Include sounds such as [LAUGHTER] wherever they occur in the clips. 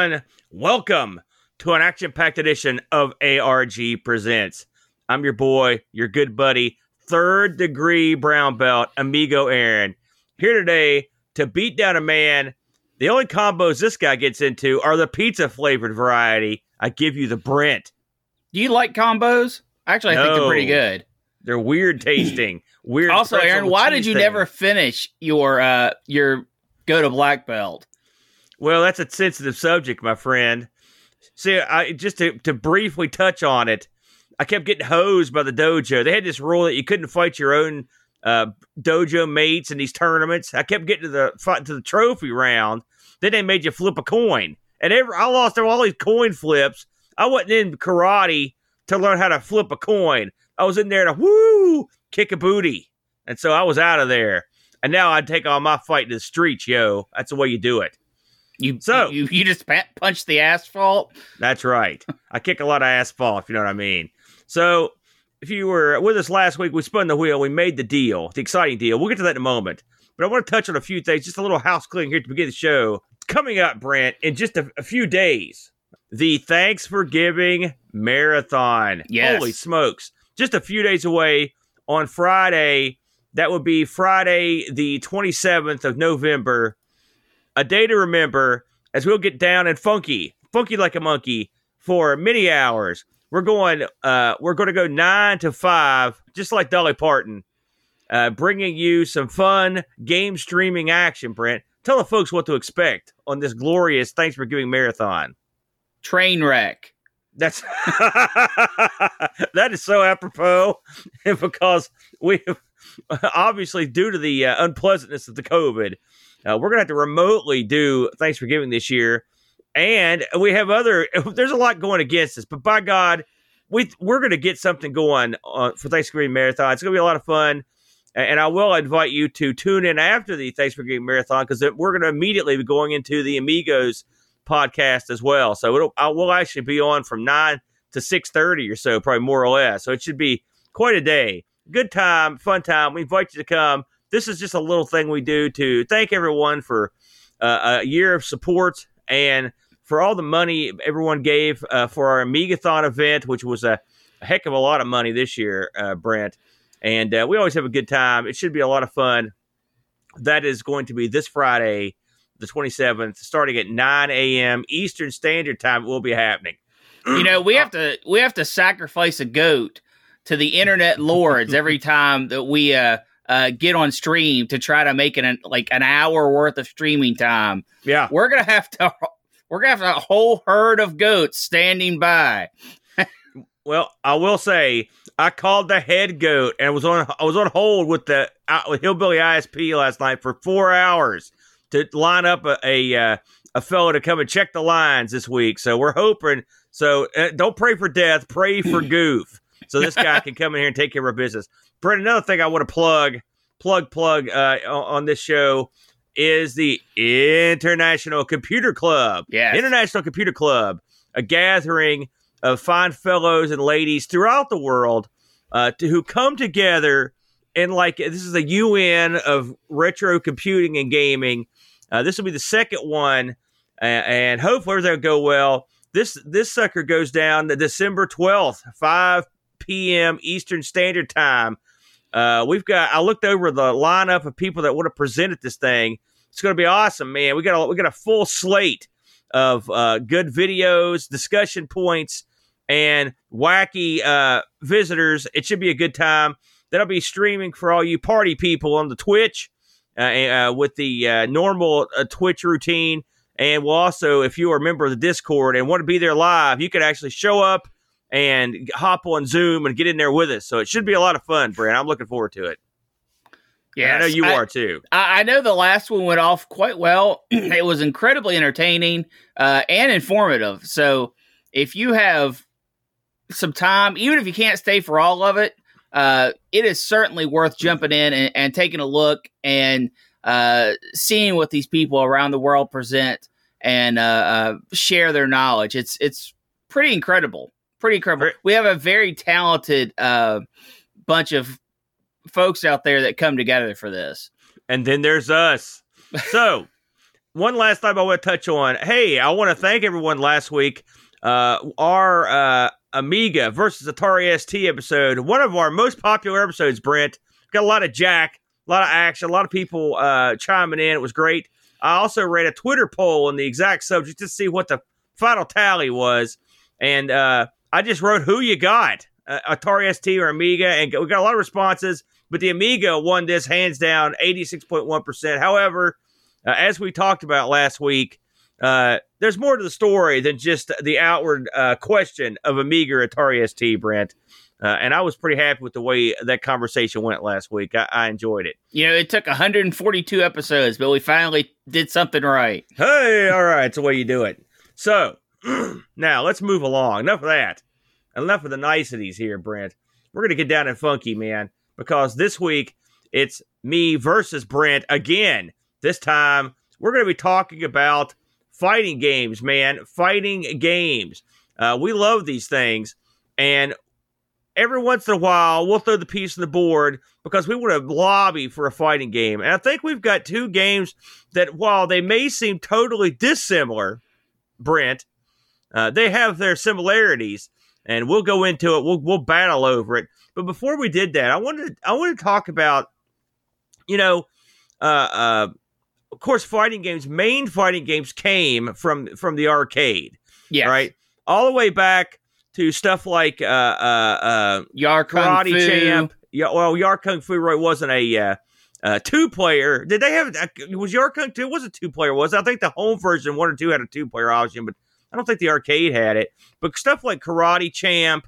everyone. Welcome to an action packed edition of ARG Presents. I'm your boy, your good buddy, third degree brown belt, Amigo Aaron, here today to beat down a man. The only combos this guy gets into are the pizza flavored variety. I give you the Brent. Do you like combos? Actually, I think they're pretty good. They're weird tasting. Weird. Also, Aaron, why did you thing. never finish your uh your go to black belt? Well, that's a sensitive subject, my friend. See, I just to, to briefly touch on it, I kept getting hosed by the dojo. They had this rule that you couldn't fight your own uh, dojo mates in these tournaments. I kept getting to the fight to the trophy round. Then they made you flip a coin, and every, I lost all these coin flips. I wasn't in karate to learn how to flip a coin. I was in there to woo kick a booty, and so I was out of there. And now I take all my fight to the streets, yo. That's the way you do it. You So- you you just punched the asphalt. That's right. I kick a lot of asphalt, if you know what I mean. So, if you were with us last week, we spun the wheel. We made the deal, the exciting deal. We'll get to that in a moment. But I want to touch on a few things, just a little house cleaning here to begin the show. Coming up, Brent, in just a, a few days, the Thanks for Giving Marathon. Yes. Holy smokes. Just a few days away on Friday. That would be Friday, the 27th of November. A day to remember as we'll get down and funky, funky like a monkey for many hours. We're going, uh, we're going to go nine to five, just like Dolly Parton, uh, bringing you some fun game streaming action. Brent, tell the folks what to expect on this glorious Thanks for Giving marathon. Train wreck. That's [LAUGHS] that is so apropos [LAUGHS] because we [LAUGHS] obviously due to the uh, unpleasantness of the COVID, uh, we're gonna have to remotely do Thanks for Giving this year, and we have other. [LAUGHS] There's a lot going against us, but by God, we we're gonna get something going on for Thanksgiving marathon. It's gonna be a lot of fun. And I will invite you to tune in after the Thanksgiving marathon because we're going to immediately be going into the Amigos podcast as well. So it'll I will actually be on from nine to six thirty or so, probably more or less. So it should be quite a day. Good time, fun time. We invite you to come. This is just a little thing we do to thank everyone for uh, a year of support and for all the money everyone gave uh, for our Amigathon event, which was a, a heck of a lot of money this year, uh, Brent. And uh, we always have a good time. It should be a lot of fun. That is going to be this Friday, the 27th, starting at 9 a.m. Eastern Standard Time. It will be happening. You know we have to we have to sacrifice a goat to the internet [LAUGHS] lords every time that we uh uh get on stream to try to make it an, like an hour worth of streaming time. Yeah. We're gonna have to we're gonna have a whole herd of goats standing by. Well, I will say I called the head goat and was on I was on hold with the uh, with Hillbilly ISP last night for four hours to line up a a, uh, a fellow to come and check the lines this week. So we're hoping. So uh, don't pray for death, pray for [CLEARS THROAT] goof. So this guy can come in here and take care of our business. Brent, another thing I want to plug, plug, plug uh, on this show is the International Computer Club. Yes. International Computer Club, a gathering of fine fellows and ladies throughout the world uh, to, who come together and like this is a UN of retro computing and gaming. Uh, this will be the second one, uh, and hopefully everything will go well. This this sucker goes down the December twelfth, five p.m. Eastern Standard Time. Uh, we've got. I looked over the lineup of people that would have presented this thing. It's going to be awesome, man. We got a, we got a full slate of uh, good videos, discussion points, and wacky uh, visitors. It should be a good time. That'll be streaming for all you party people on the Twitch uh, uh, with the uh, normal uh, Twitch routine. And we'll also, if you are a member of the Discord and want to be there live, you can actually show up and hop on Zoom and get in there with us. So it should be a lot of fun, Brent. I'm looking forward to it. Yeah, I know you are too. I, I know the last one went off quite well. [CLEARS THROAT] it was incredibly entertaining uh, and informative. So if you have some time, even if you can't stay for all of it, uh, it is certainly worth jumping in and, and taking a look and uh, seeing what these people around the world present and uh, uh, share their knowledge. It's it's pretty incredible. Pretty incredible. We have a very talented uh, bunch of folks out there that come together for this. and then there's us. [LAUGHS] So, one last time I want to touch on. Hey, I want to thank everyone last week. Uh, our uh, Amiga versus Atari ST episode, one of our most popular episodes. Brent got a lot of Jack, a lot of action, a lot of people uh, chiming in. It was great. I also ran a Twitter poll on the exact subject to see what the final tally was, and uh, I just wrote who you got, uh, Atari ST or Amiga, and we got a lot of responses. But the Amiga won this hands down, eighty six point one percent. However, uh, as we talked about last week, uh, there's more to the story than just the outward uh, question of Amiga or Atari ST, Brent. Uh, and I was pretty happy with the way that conversation went last week. I, I, enjoyed it. You know, it took 142 episodes, but we finally did something right. Hey, all right, it's the way you do it. So [CLEARS THROAT] now let's move along. Enough of that. Enough of the niceties here, Brent. We're gonna get down and funky, man, because this week it's me versus Brent again. This time we're gonna be talking about fighting games, man. Fighting games. Uh, we love these things. And every once in a while, we'll throw the piece on the board because we want to lobby for a fighting game. And I think we've got two games that, while they may seem totally dissimilar, Brent, uh, they have their similarities. And we'll go into it. We'll we'll battle over it. But before we did that, I wanted I wanted to talk about, you know, uh, uh, of course, fighting games, main fighting games came from from the arcade. Yeah. Right. All the way back to stuff like uh uh uh Yar Karate Fu. Champ. Yeah, well, Yie Ar Kung Fu Roy wasn't a uh, uh, two player. Did they have uh, was Yar Kung Two? Was a two player? Was? I think the home version one or two had a two player option, but I don't think the arcade had it. But stuff like Karate Champ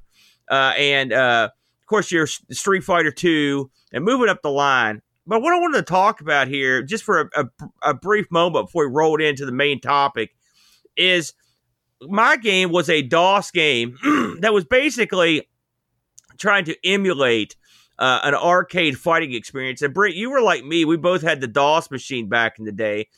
uh, and uh, of course your Street Fighter Two and moving up the line. But what I wanted to talk about here, just for a, a, a brief moment before we rolled into the main topic, is my game was a DOS game [CLEARS THROAT] that was basically trying to emulate uh, an arcade fighting experience. And Brent, you were like me; we both had the DOS machine back in the day.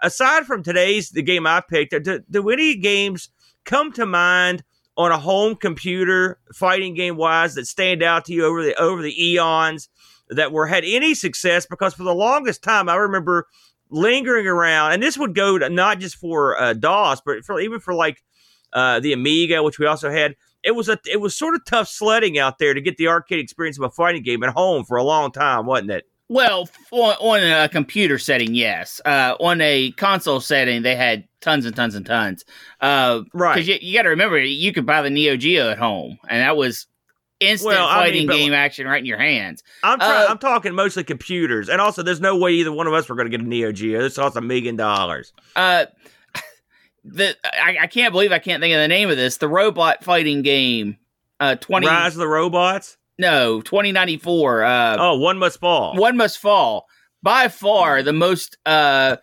Aside from today's the game I picked, do, do any games come to mind on a home computer fighting game wise that stand out to you over the over the eons that were had any success? Because for the longest time, I remember lingering around, and this would go to not just for uh, DOS, but for even for like uh, the Amiga, which we also had. It was a it was sort of tough sledding out there to get the arcade experience of a fighting game at home for a long time, wasn't it? Well, on, on a computer setting, yes. Uh, on a console setting, they had tons and tons and tons. Uh, Right. Because you, you got to remember, you could buy the Neo Geo at home, and that was instant Well, mean, fighting but- game action right in your hands. I'm try- Uh, I'm talking mostly computers, and also there's no way either one of us were going to get a Neo Geo. This costs a million dollars. Uh, [LAUGHS] the I, I can't believe I can't think of the name of this. The robot fighting game. Uh, twenty Rise of the Robots. No twenty ninety four. Uh, Oh, one must fall. One Must Fall, by far the most uh,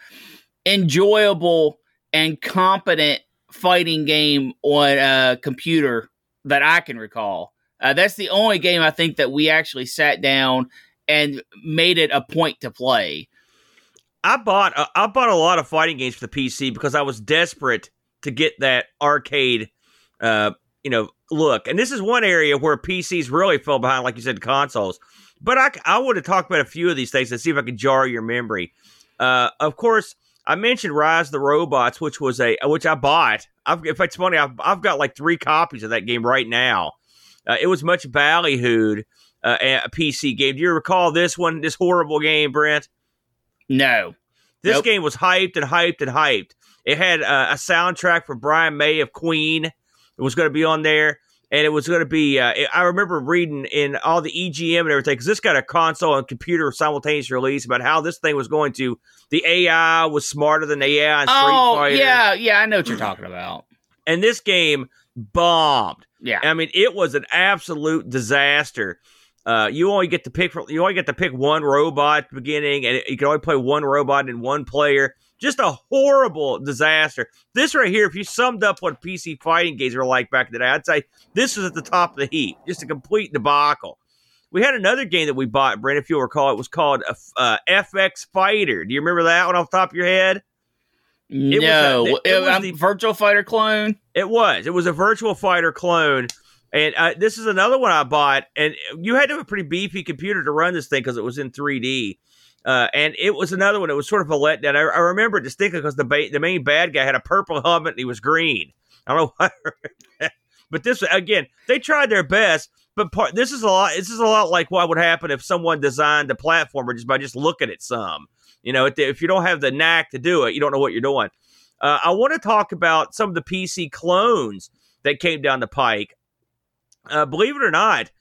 enjoyable and competent fighting game on a computer that I can recall. Uh, that's the only game I think that we actually sat down and made it a point to play. I bought uh, I bought a lot of fighting games for the PC because I was desperate to get that arcade, uh, you know, look. And this is one area where PCs really fell behind, like you said, consoles. But I, I want to talk about a few of these things and see if I can jar your memory. Uh, of course, I mentioned Rise of the Robots, which was a which I bought. I've, in fact, it's funny. I've, I've got like three copies of that game right now. Uh, it was much ballyhooed uh, a PC game. Do you recall this one? This horrible game, Brent. No. This Nope. game was hyped and hyped and hyped. It had uh, a soundtrack for Brian May of Queen. It was going to be on there, and it was going to be. Uh, I remember reading in all the EGM and everything because this got a console and computer simultaneous release about how this thing was going to. The AI was smarter than the AI Oh, Fighter. yeah, yeah, I know what you're talking about. [CLEARS THROAT] and this game bombed. Yeah. I mean, it was an absolute disaster. Uh, you only get to pick you only get to pick one robot at the beginning, and you can only play one robot in one player. Just a horrible disaster. This right here, if you summed up what PC fighting games were like back in the day, I'd say this was at the top of the heap. Just a complete debacle. We had another game that we bought, Brent, if you'll recall. It was called uh, uh, FX Fighter. Do you remember that one off the top of your head? was no, a- it it, was the- Virtual Fighter clone. It was. It was a Virtual Fighter clone. And uh, this is another one I bought. And you had to have a pretty beefy computer to run this thing because it was in 3D. Uh, and it was another one. It was sort of a letdown. I, I remember distinctly because the ba- the main bad guy had a purple helmet and he was green. I don't know [LAUGHS] why, but this again, they tried their best. But part, this is a lot. This is a lot like what would happen if someone designed a platformer just by just looking at some. You know, if, if you don't have the knack to do it, you don't know what you're doing. Uh, I want to talk about some of the PC clones that came down the pike. Uh, believe it or not,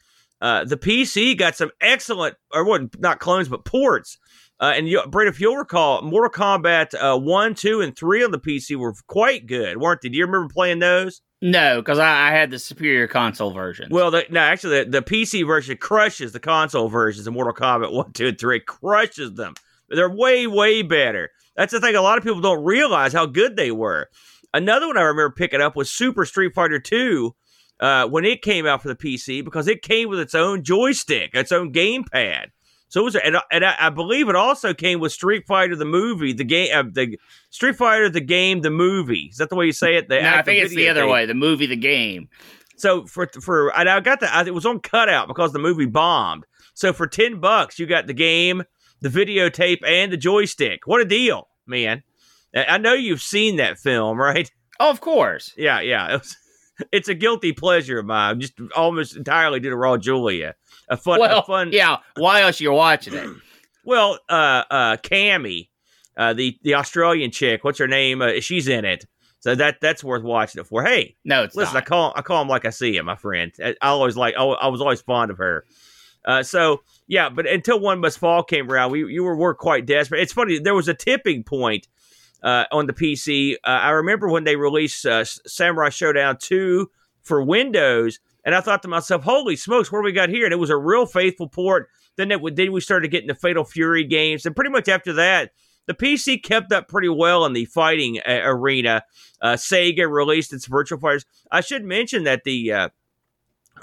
uh, the PC got some excellent, or what, not clones, but ports. Uh, and you, Brent, if you'll recall, Mortal Kombat uh, 1, 2, and 3 on the PC were quite good, weren't they? Do you remember playing those? No, because I, I, had the superior console version. Well, the, no, actually, the, the PC version crushes the console versions of Mortal Kombat 1, 2, and 3. Crushes them. They're way, way better. That's the thing. A lot of people don't realize how good they were. Another one I remember picking up was Super Street Fighter 2 uh, when it came out for the PC because it came with its own joystick, its own gamepad. So it was, and, and I, I, believe it also came with Street Fighter the movie, the game, uh, the Street Fighter the game, the movie. Is that the way you say it? The no, I think it's the other game. way. The movie, the game. So for for I got the it was on cutout because the movie bombed. So for ten bucks, you got the game, the videotape, and the joystick. What a deal, man! I know you've seen that film, [LAUGHS] right? Oh, of course. Yeah, yeah. It was, it's a guilty pleasure of mine. Just almost entirely did a Raul Julia. A fun, well, a fun. Yeah. Why else you're watching it? [CLEARS THROAT] well, uh, uh, Cammy, uh, the the Australian chick. What's her name? Uh, she's in it. So that that's worth watching it for. Hey, no, it's listen. Not. I call I call him like I see him, my friend. I, I always like. I, I, was always fond of her. Uh, so yeah, but until One Must Fall came around, we you were, were quite desperate. It's funny. There was a tipping point uh, on the PC. Uh, I remember when they released uh, Samurai Shodown 2 for Windows, and I thought to myself, holy smokes, what we got here? And it was a real faithful port. Then, it, then we started getting the Fatal Fury games. And pretty much after that, the PC kept up pretty well in the fighting uh, arena. Uh, Sega released its Virtual Fighters. I should mention that the uh,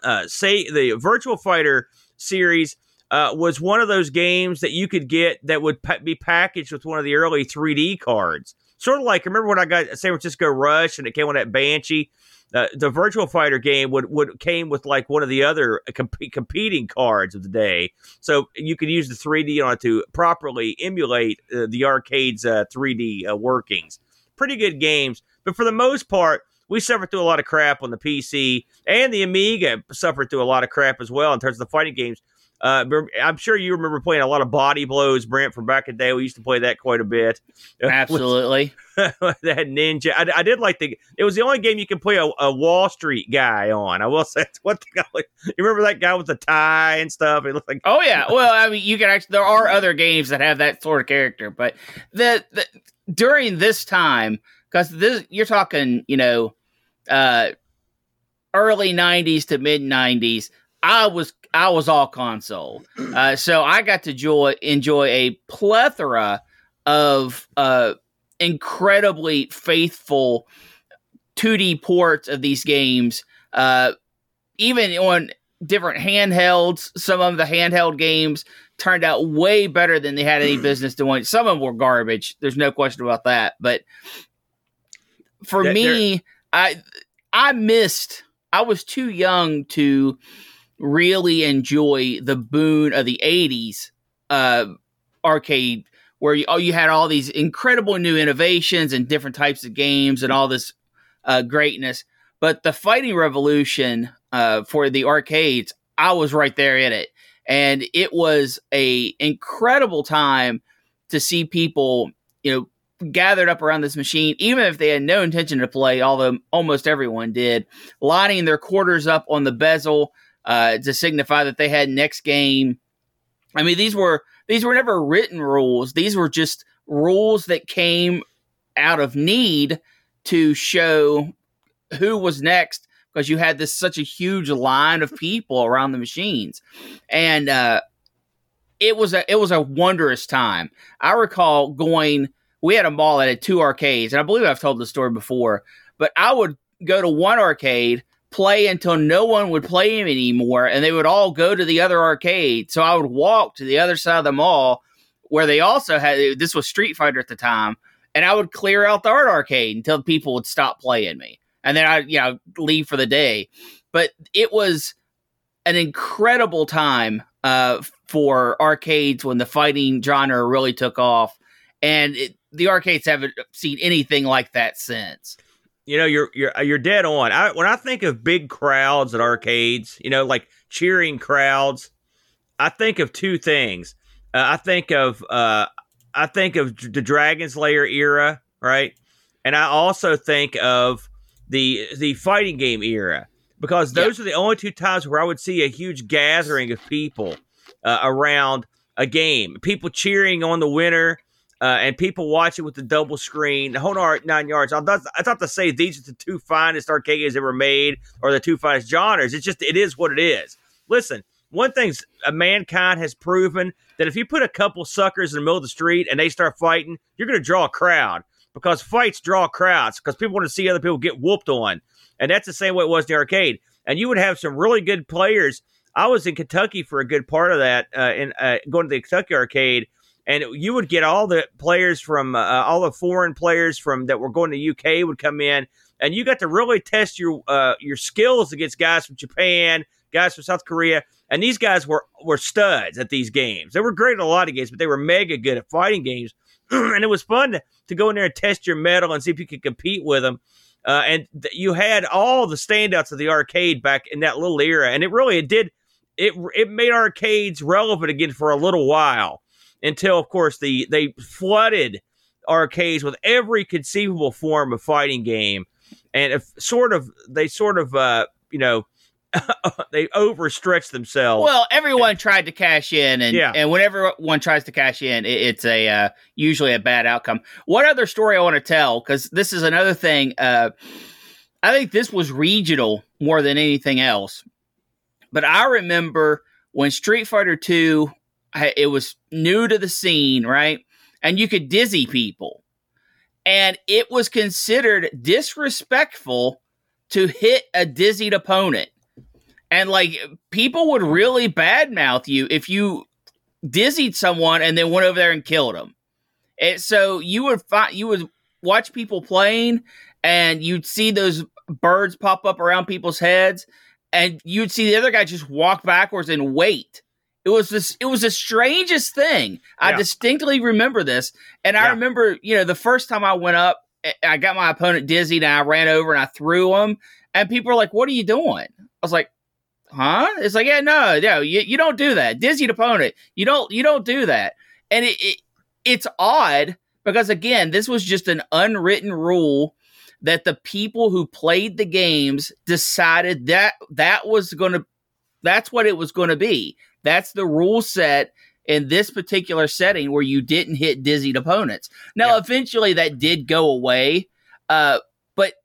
uh, say the Virtual Fighter series uh, was one of those games that you could get that would pa- be packaged with one of the early 3D cards. Sort of like, remember when I got San Francisco Rush and it came with that Banshee? Uh, the Virtual Fighter game would, would came with like one of the other comp- competing cards of the day, so you could use the 3D on it to properly emulate uh, the arcade's 3D uh, uh, workings. Pretty good games, but for the most part, we suffered through a lot of crap on the PC, and the Amiga suffered through a lot of crap as well in terms of the fighting games. Uh, I'm sure you remember playing a lot of Body Blows, Brent, from back in the day. We used to play that quite a bit. [LAUGHS] Absolutely. [LAUGHS] that Ninja. I, I, did like the. It was the only game you can play a, a Wall Street guy on. I will [LAUGHS] say that's one thing. I You remember that guy with the tie and stuff? It looked like. Oh yeah. Well, I mean, you can actually. There are other games that have that sort of character, but the, the during this time, because this you're talking, you know, uh, early '90s to mid '90s I was I was all console, uh, so I got to enjoy enjoy a plethora of uh, incredibly faithful 2D ports of these games, uh, even on different handhelds. Some of the handheld games turned out way better than they had any [CLEARS THROAT] business doing. Some of them were garbage. There's no question about that. But for that, me, I I missed. I was too young to really enjoy the boon of the 80s uh, arcade where you, oh, you had all these incredible new innovations and different types of games and all this uh, greatness. But the fighting revolution uh, for the arcades, I was right there in it, and it was a incredible time to see people, you know, gathered up around this machine, even if they had no intention to play, although almost everyone did, lining their quarters up on the bezel, uh, to signify that they had next game. I mean, these were these were never written rules. These were just rules that came out of need to show who was next because you had this such a huge line of people around the machines, and uh, it was a it was a wondrous time. I recall going. We had a mall that had two arcades, and I believe I've told the story before. But I would go to one arcade play until no one would play him anymore and they would all go to the other arcade. So I would walk to the other side of the mall where they also had this was Street Fighter at the time, and I would clear out the art arcade until people would stop playing me. And then I, you know, leave for the day. But it was an incredible time uh, for arcades when the fighting genre really took off, and it, the arcades haven't seen anything like that since. You know, you're you're you're dead on. I, when I think of big crowds at arcades, you know, like cheering crowds, I think of two things. Uh, I think of uh, I think of the Dragon's Lair era, right? And I also think of the the fighting game era because those are the only two times where I would see a huge gathering of people uh, around a game, people cheering on the winner. Uh, and people watching with the double screen, the whole nine yards. I thought, I thought to say these are the two finest arcade games ever made, or the two finest genres. It's just it is what it is. Listen, one thing uh, mankind has proven that if you put a couple suckers in the middle of the street and they start fighting, you're going to draw a crowd because fights draw crowds because people want to see other people get whooped on. And that's the same way it was in the arcade. And you would have some really good players. I was in Kentucky for a good part of that, uh, in uh, going to the Kentucky arcade, and you would get all the players from uh, all the foreign players from that were going to UK would come in, and you got to really test your uh, your skills against guys from Japan, guys from South Korea, and these guys were were studs at these games. They were great at a lot of games, but they were mega good at fighting games. [CLEARS THROAT] and it was fun to, to go in there and test your mettle and see if you could compete with them. Uh, and th- you had all the standouts of the arcade back in that little era, and it really it did it it made arcades relevant again for a little while until, of course, the they flooded arcades with every conceivable form of fighting game, and if sort of they sort of uh, you know [LAUGHS] they overstretch themselves. Well, everyone tried to cash in, and Yeah. and whenever one tries to cash in, it, it's a uh, usually a bad outcome. One other story I want to tell? Because this is another thing. Uh, I think this was regional more than anything else. But I remember when Street Fighter Two, it was new to the scene, right? And you could dizzy people, and it was considered disrespectful to hit a dizzied opponent and like people would really badmouth you if you dizzied someone and then went over there and killed them. And so you would find you would watch people playing, and you'd see those birds pop up around people's heads, and you'd see the other guy just walk backwards and wait. It was this. It was the strangest thing. I Yeah. distinctly remember this, and I remember you know the first time I went up, I- got my opponent dizzy, and I ran over and I threw him, and people were like, "What are you doing?" I was like, huh? It's like, yeah, no, no, you, you don't do that. Dizzy opponent, you don't you don't do that. And it, it it's odd because again, this was just an unwritten rule that the people who played the games decided that that was going to that's what it was going to be. That's the rule set in this particular setting where you didn't hit dizzied opponents. Now, Yeah. eventually that did go away, uh, but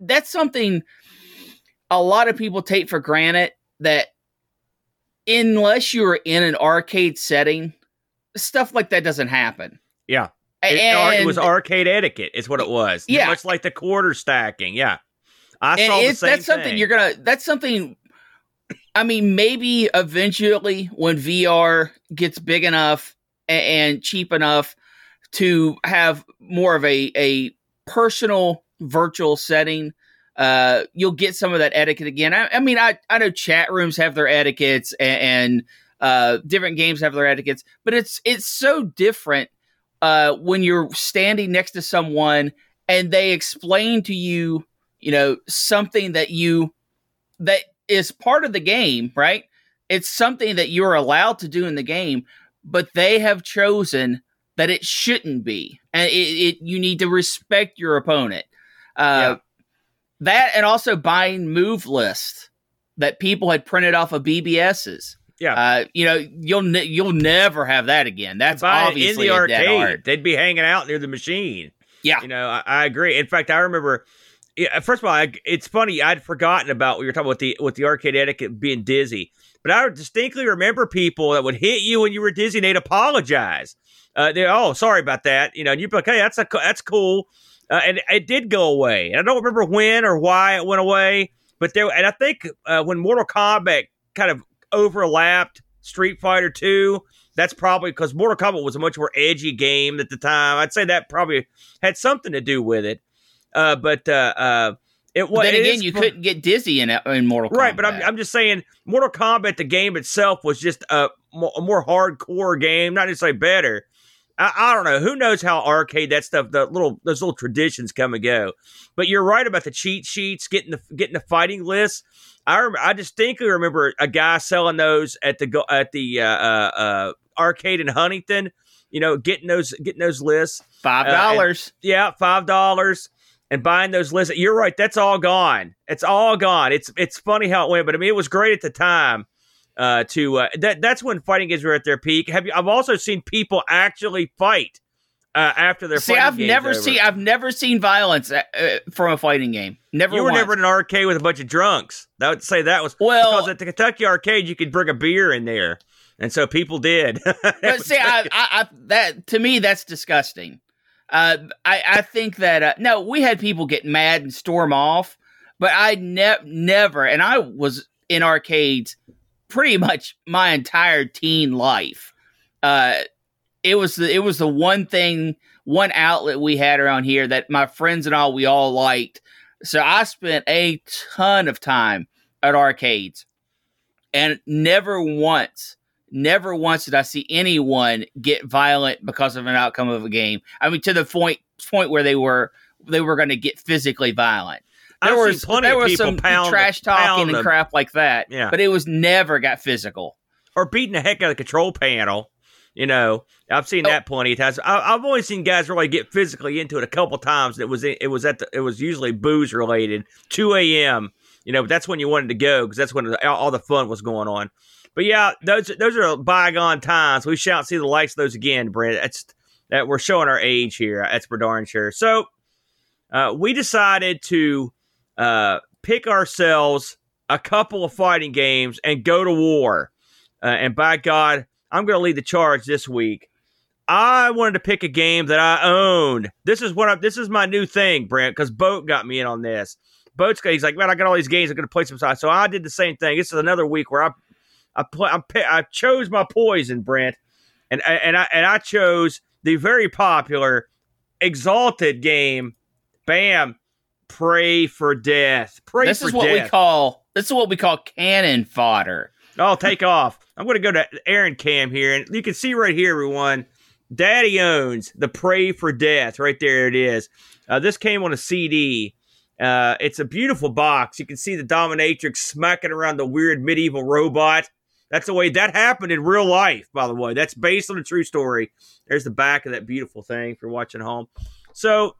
that's something a lot of people take for granted that unless you're in an arcade setting, stuff like that doesn't happen. Yeah. And, It, it was arcade etiquette, is what it was. Yeah. much like the quarter stacking. Yeah, I and saw the same that's something thing. you're gonna that's something i mean maybe eventually when vr gets big enough and, cheap enough to have more of a a personal virtual setting uh you'll get some of that etiquette again. I, I mean I, I know chat rooms have their etiquettes and, and uh different games have their etiquettes but it's it's so different uh when you're standing next to someone and they explain to you you know something that you that is part of the game right it's something that you're allowed to do in the game but they have chosen that it shouldn't be and it, it you need to respect your opponent uh Yeah. that and also buying move lists that people had printed off of bbs's Yeah. uh you know you'll ne- you'll never have that again that's obviously in the arcade. They'd be hanging out near the machine. yeah You know, I, I agree. In fact, I remember. Yeah, first of all, I, it's funny. I'd forgotten about what you were talking about the with the arcade etiquette being dizzy, but I distinctly remember people that would hit you when you were dizzy. and They'd apologize. Uh, they oh sorry about that. You know, and you'd be like, hey, that's a, that's cool. Uh, and it did go away. And I don't remember when or why it went away, but there. And I think uh, when Mortal Kombat kind of overlapped Street Fighter Two, that's probably because Mortal Kombat was a much more edgy game at the time. I'd say that probably had something to do with it. Uh, but uh, uh, It was. then again, you fun- couldn't get dizzy in in Mortal Kombat. Right, but I'm, I'm just saying, Mortal Kombat, the game itself, was just a, a more hardcore game, not to say better. I, I don't know. Who knows how arcade that stuff, the little those little traditions come and go. But you're right about the cheat sheets, getting the getting the fighting lists. I rem- I distinctly remember a guy selling those at the at the uh, uh, uh, arcade in Huntington. You know, getting those getting those lists. Five uh, dollars. Yeah, five dollars and buying those lists. You're right. That's all gone. It's all gone. It's it's funny how it went, but I mean, it was great at the time. Uh, to uh, that that's when fighting games were at their peak. Have you? I've also seen people actually fight uh, after their. See, I've never seen I've never seen violence uh, uh, from a fighting game. Never. You were once. never in an arcade with a bunch of drunks. That would say that was Well- because at the Kentucky arcade you could bring a beer in there, and so people did. [LAUGHS] But see, I, I, I, that to me that's disgusting. Uh, I, I think that uh, no, we had people get mad and storm off, but I ne- never, and I was in arcades pretty much my entire teen life. Uh, it was the, it was the one thing, one outlet we had around here that my friends and all we all liked. So I spent a ton of time at arcades, and never once never once did I see anyone get violent because of an outcome of a game. I mean, to the point point where they were they were going to get physically violent. There I've was plenty there of was people some pound trash talking and them. crap like that. Yeah. but it was never got physical. or beating the heck out of the control panel. You know, I've seen Oh. that plenty of times. I, I've only seen guys really get physically into it a couple times. It was it was at the, it was usually booze related. Two a.m. You know, but that's when you wanted to go because that's when all the fun was going on. But yeah, those those are bygone times. We shan't see the likes of those again, Brent. That's that we're showing our age here. That's for darn sure. So uh, we decided to uh, pick ourselves a couple of fighting games and go to war. Uh, and by God, I'm going to lead the charge this week. I wanted to pick a game that I owned. This is what I, this is my new thing, Brent, because Boat got me in on this. Boat's he's like, man, I got all these games. I'm going to play some side. So I did the same thing. This is another week where I I play I, chose my poison, Brent, and and I and I chose the very popular Exalted game. Bam, Pray for Death. Pray this is what death. we call this is what we call cannon fodder. I'll take [LAUGHS] off. I'm going to go to Aaron Cam here, and you can see right here, everyone. Daddy owns the Pray for Death. Right there, it is. Uh, this came on a CD. Uh, it's a beautiful box. You can see the dominatrix smacking around the weird medieval robot. That's the way that happened in real life, by the way. That's based on a true story. There's the back of that beautiful thing if you're watching home. So,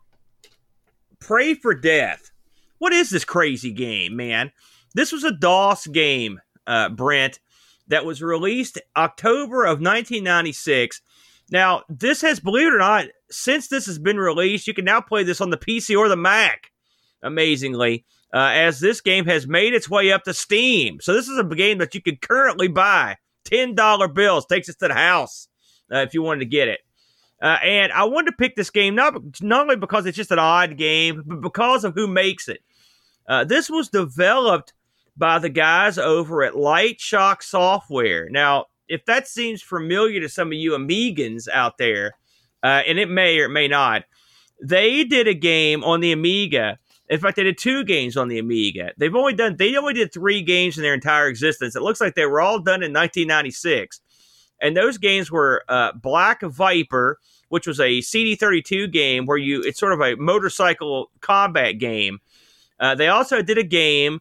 Pray for Death. What is this crazy game, man? This was a DOS game, uh, Brent, that was released October of 1996. Now, this has, believe it or not, since this has been released, you can now play this on the PC or the Mac. Amazingly, uh, as this game has made its way up to Steam. So this is a game that you can currently buy. Ten dollar bills takes us to the house uh, if you wanted to get it. Uh, and I wanted to pick this game not not only because it's just an odd game, but because of who makes it. Uh, this was developed by the guys over at Light Shock Software. Now, if that seems familiar to some of you Amigans out there, uh, and it may or it may not, they did a game on the Amiga. In fact, they did two games on the Amiga. They've only done they only did three games in their entire existence. It looks like they were all done in 1996, and those games were uh, Black Viper, which was a CD32 game where you it's sort of a motorcycle combat game. Uh, they also did a game.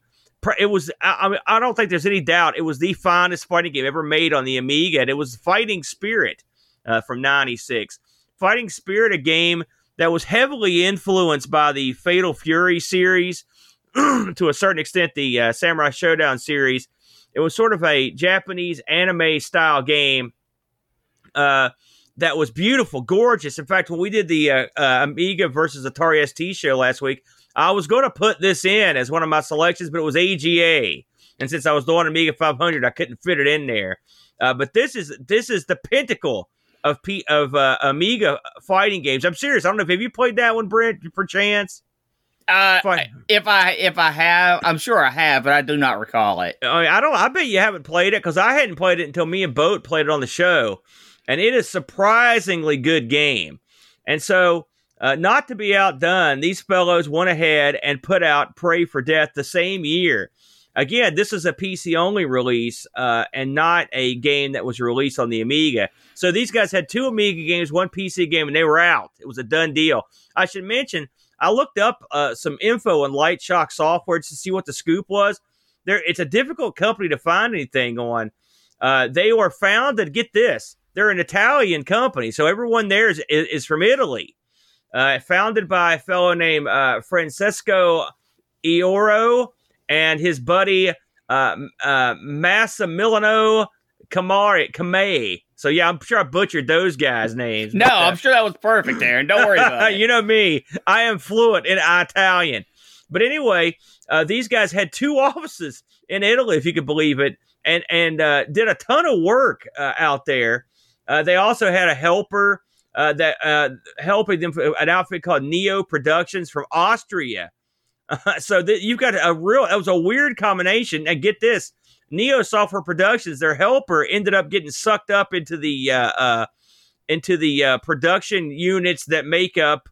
It was I, I mean I don't think there's any doubt it was the finest fighting game ever made on the Amiga. And it was Fighting Spirit uh, from '96. Fighting Spirit, a game that was heavily influenced by the Fatal Fury series, [CLEARS THROAT] to a certain extent, the uh, Samurai Shodown series. It was sort of a Japanese anime style game uh, that was beautiful, gorgeous. In fact, when we did the uh, uh, Amiga versus Atari ST show last week, I was going to put this in as one of my selections, but it was AGA, and since I was doing Amiga 500, I couldn't fit it in there. Uh, but this is this is the pinnacle of P- of uh, Amiga fighting games. I'm serious. I don't know if have you played that one, Brent, per chance. Uh, if I if I have, I'm sure I have, but I do not recall it. I, mean, I don't. I bet you haven't played it because I hadn't played it until me and Boat played it on the show, and it is surprisingly good game. And so Uh, not to be outdone, these fellows went ahead and put out Pray for Death the same year. Again, this is a PC only release uh, and not a game that was released on the Amiga. So these guys had two Amiga games, one PC game, and they were out. It was a done deal. I should mention, I looked up uh, some info on Light Shock Software to see what the scoop was. There, it's a difficult company to find anything on. Uh, they were founded. Get this, they're an Italian company, so everyone there is, is, is from Italy. Uh, founded by a fellow named uh, Francesco Ioro and his buddy uh, uh, Massimiliano Camari Kamei. So yeah, I'm sure I butchered those guys' names. No, I'm sure that was perfect, Aaron. Don't worry about [LAUGHS] it. you know me, I am fluent in Italian. But anyway, uh, these guys had two [LAUGHS] offices in Italy, if you could believe it, and and uh, did a ton of work uh, out there. Uh, they also had a helper uh, that uh, helping them an outfit called Neo Productions from Austria. [LAUGHS] so th- you've got a real that was a weird combination. And get this, Neo Software Productions, their helper ended up getting sucked up into the uh, uh, into the uh, production units that make up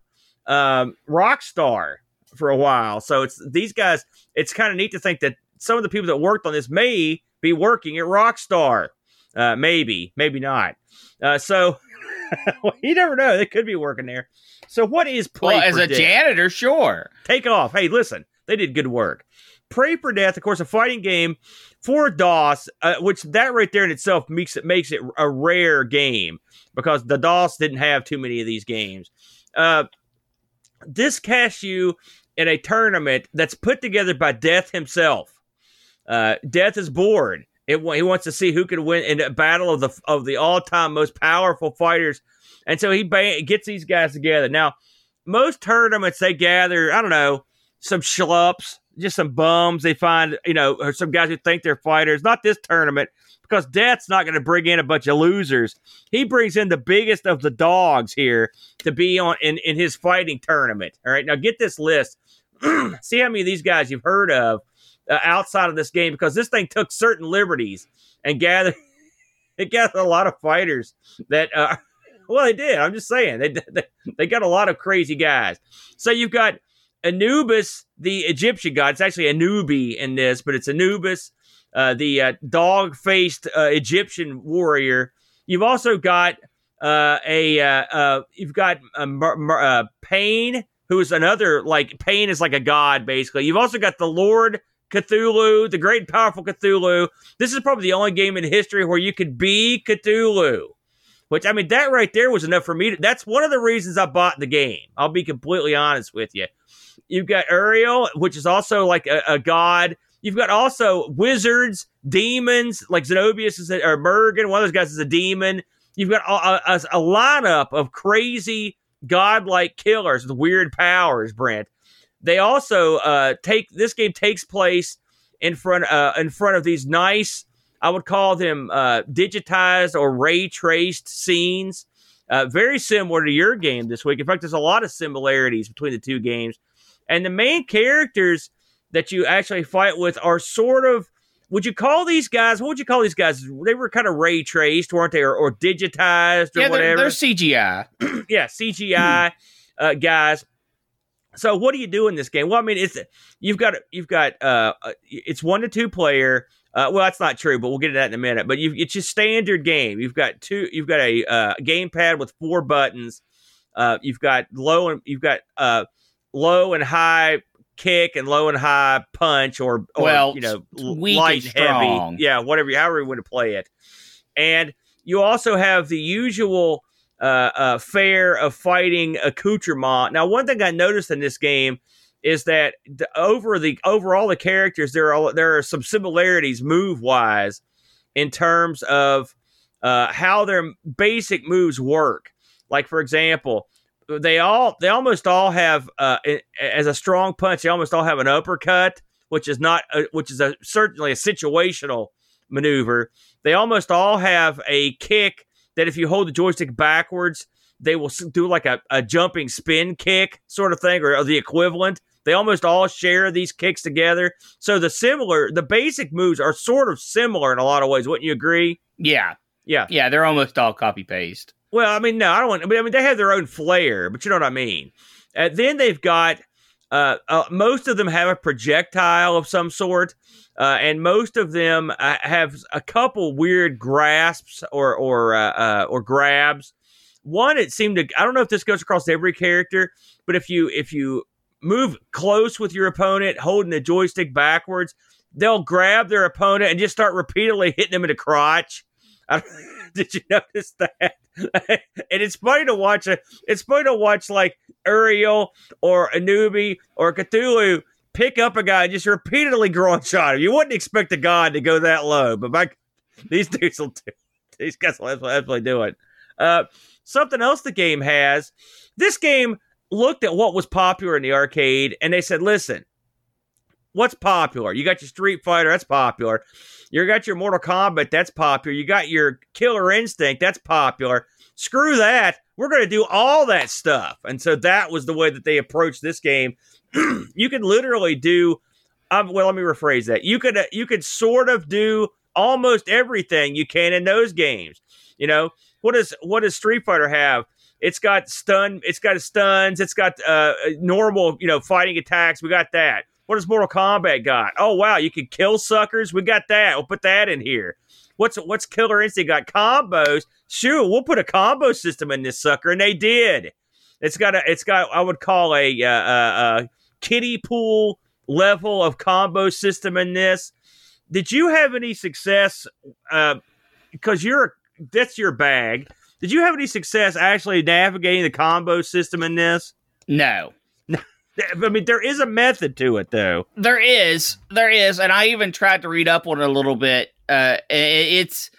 um, Rockstar for a while. So it's these guys. It's kind of neat to think that some of the people that worked on this may be working at Rockstar. Uh, maybe, maybe not. Uh, [LAUGHS] so you never know. They could be working there. So what is Play well, as a Death? janitor, sure. Take off. Hey, listen, they did good work. Pray for Death, of course, a fighting game for DOS, uh, which that right there in itself makes it makes it a rare game because the DOS didn't have too many of these games. Uh, this casts you in a tournament that's put together by Death himself. Uh, Death is bored. It, he wants to see who can win in a battle of the of the all time most powerful fighters, and so he ba- gets these guys together. Now, most tournaments they gather, I don't know, some schlups, just some bums. They find you know, or some guys who think they're fighters. Not this tournament because Death's not going to bring in a bunch of losers. He brings in the biggest of the dogs here to be on in in his fighting tournament. All right, now get this list. [CLEARS THROAT] see how many of these guys you've heard of uh, outside of this game because this thing took certain liberties and gathered [LAUGHS] it gathered a lot of fighters that uh, [LAUGHS] well they did. I'm just saying they, they they got a lot of crazy guys. So you've got anubis the egyptian god. It's actually anubi in this but it's anubis uh, the uh, dog-faced uh, egyptian warrior. You've also got uh, a you've got pain who's another like pain is like a god basically. You've also got the lord Cthulhu, the great and powerful Cthulhu. This is probably the only game in history where you could be Cthulhu. Which I mean, that right there was enough for me. To, that's one of the reasons I bought the game. I'll be completely honest with you. You've got Uriel, which is also like a, a god. You've got also wizards, demons, like Xenobius is a, or Mergen. One of those guys is a demon. You've got a, a, a lineup of crazy godlike killers with weird powers, Brent. They also uh, take this game takes place in front uh, in front of these nice, I would call them uh, digitized or ray traced scenes. Uh, very similar to your game this week. In fact, there's a lot of similarities between the two games. And the main characters that you actually fight with are sort of would you call these guys? What would you call these guys? They were kind of ray traced, weren't they, or, or digitized, or yeah, whatever? They're, they're CGI. [CLEARS THROAT] yeah, CGI uh, guys. So what do you do in this game? Well, I mean, it's you've got you've got uh, uh, it's one to two player. Uh, well, that's not true, but we'll get to that in a minute. But you it's your standard game. You've got two. You've got a uh, gamepad with four buttons. Uh, you've got low and you've got uh, low and high kick and low and high punch, or, or well, you know, light and heavy. Yeah, whatever, you however you want to play it. And you also have the usual uh, uh, fare of fighting accoutrement. Now, one thing I noticed in this game is that the, over the overall the characters there are there are some similarities move wise in terms of uh, how their basic moves work. Like for example, they all they almost all have uh, as a strong punch. They almost all have an uppercut, which is not a, which is a certainly a situational maneuver. They almost all have a kick that if you hold the joystick backwards, they will do like a, a jumping spin kick sort of thing or, or the equivalent. They almost all share these kicks together. So the similar, the basic moves are sort of similar in a lot of ways. Wouldn't you agree? Yeah. Yeah. Yeah, they're almost all copy paste. Well, I mean, no, I don't want. I mean, they have their own flair, but you know what I mean. And then they've got uh, uh, most of them have a projectile of some sort, uh, and most of them uh, have a couple weird grasps or or uh, or grabs. One, it seemed to. I don't know if this goes across every character, but if you if you move close with your opponent, holding the joystick backwards, they'll grab their opponent and just start repeatedly hitting them in the crotch. [LAUGHS] did you notice that? [LAUGHS] and it's funny to watch a, it's funny to watch like Uriel or Anubi or Cthulhu pick up a guy and just repeatedly groin shot him. You wouldn't expect a god to go that low, but my, these [LAUGHS] dudes will do. These guys will absolutely do it. Uh, something else the game has. This game looked at what was popular in the arcade and they said, listen, what's popular? You got your Street Fighter, that's popular. You got your Mortal Kombat, that's popular. You got your Killer Instinct, that's popular. Screw that. We're going to do all that stuff. And so that was the way that they approached this game. [CLEARS THROAT] you could literally do um, well, let me rephrase that. You could uh, you could sort of do almost everything you can in those games. You know, what does what does Street Fighter have? It's got stun, it's got stuns, it's got uh, normal, you know, fighting attacks. We got that. What does Mortal Kombat got? Oh wow, you can kill suckers. We got that. We'll put that in here. What's what's Killer Instinct got? Combos. Sure, we'll put a combo system in this sucker, and they did. It's got a. It's got. I would call a, uh, uh, kiddie pool level of combo system in this. Did you have any success? Because uh, you're that's your bag. Did you have any success actually navigating the combo system in this? No. I mean, there is a method to it, though. There is, there is, and I even tried to read up on it a little bit. Uh, it's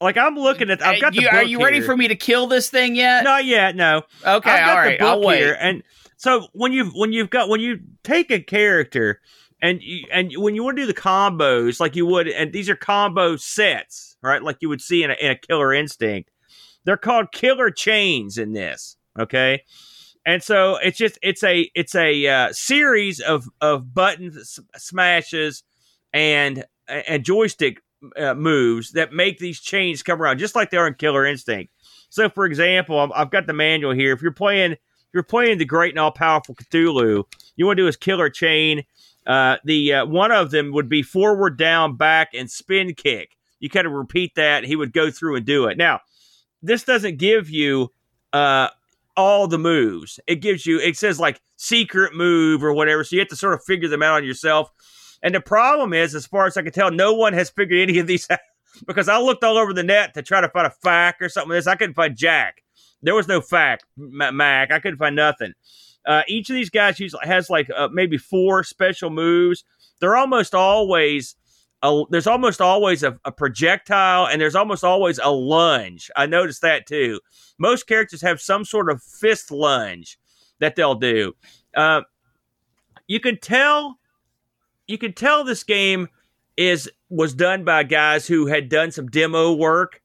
like I'm looking at. I've got you, the. are you here. ready for me to kill this thing yet? Not yet. No. Okay. I've got all right. The book I'll wait. Here, and so when you when you've got when you take a character and you, and when you want to do the combos like you would, and these are combo sets, right? Like you would see in a, in a Killer Instinct. They're called killer chains in this. Okay and so it's just it's a it's a uh, series of of button smashes and and joystick uh, moves that make these chains come around just like they are in Killer Instinct. So, for example, I've got the manual here. If you're playing if you're playing the great and all powerful Cthulhu, you want to do his killer chain. Uh, the uh, one of them would be forward, down, back, and spin kick. You kind of repeat that. He would go through and do it. Now, this doesn't give you uh, all the moves. It gives you, it says like secret move or whatever. So you have to sort of figure them out on yourself. And the problem is, as far as I can tell, no one has figured any of these [LAUGHS] out because I looked all over the net to try to find a fact or something like this. I couldn't find Jack. There was no fact, Mac. I couldn't find nothing. Uh, each of these guys has like uh, maybe four special moves. They're almost always a, there's almost always a, a, projectile and there's almost always a lunge. I noticed that too. Most characters have some sort of fist lunge that they'll do. Uh, you can tell, you can tell this game is was done by guys who had done some demo work.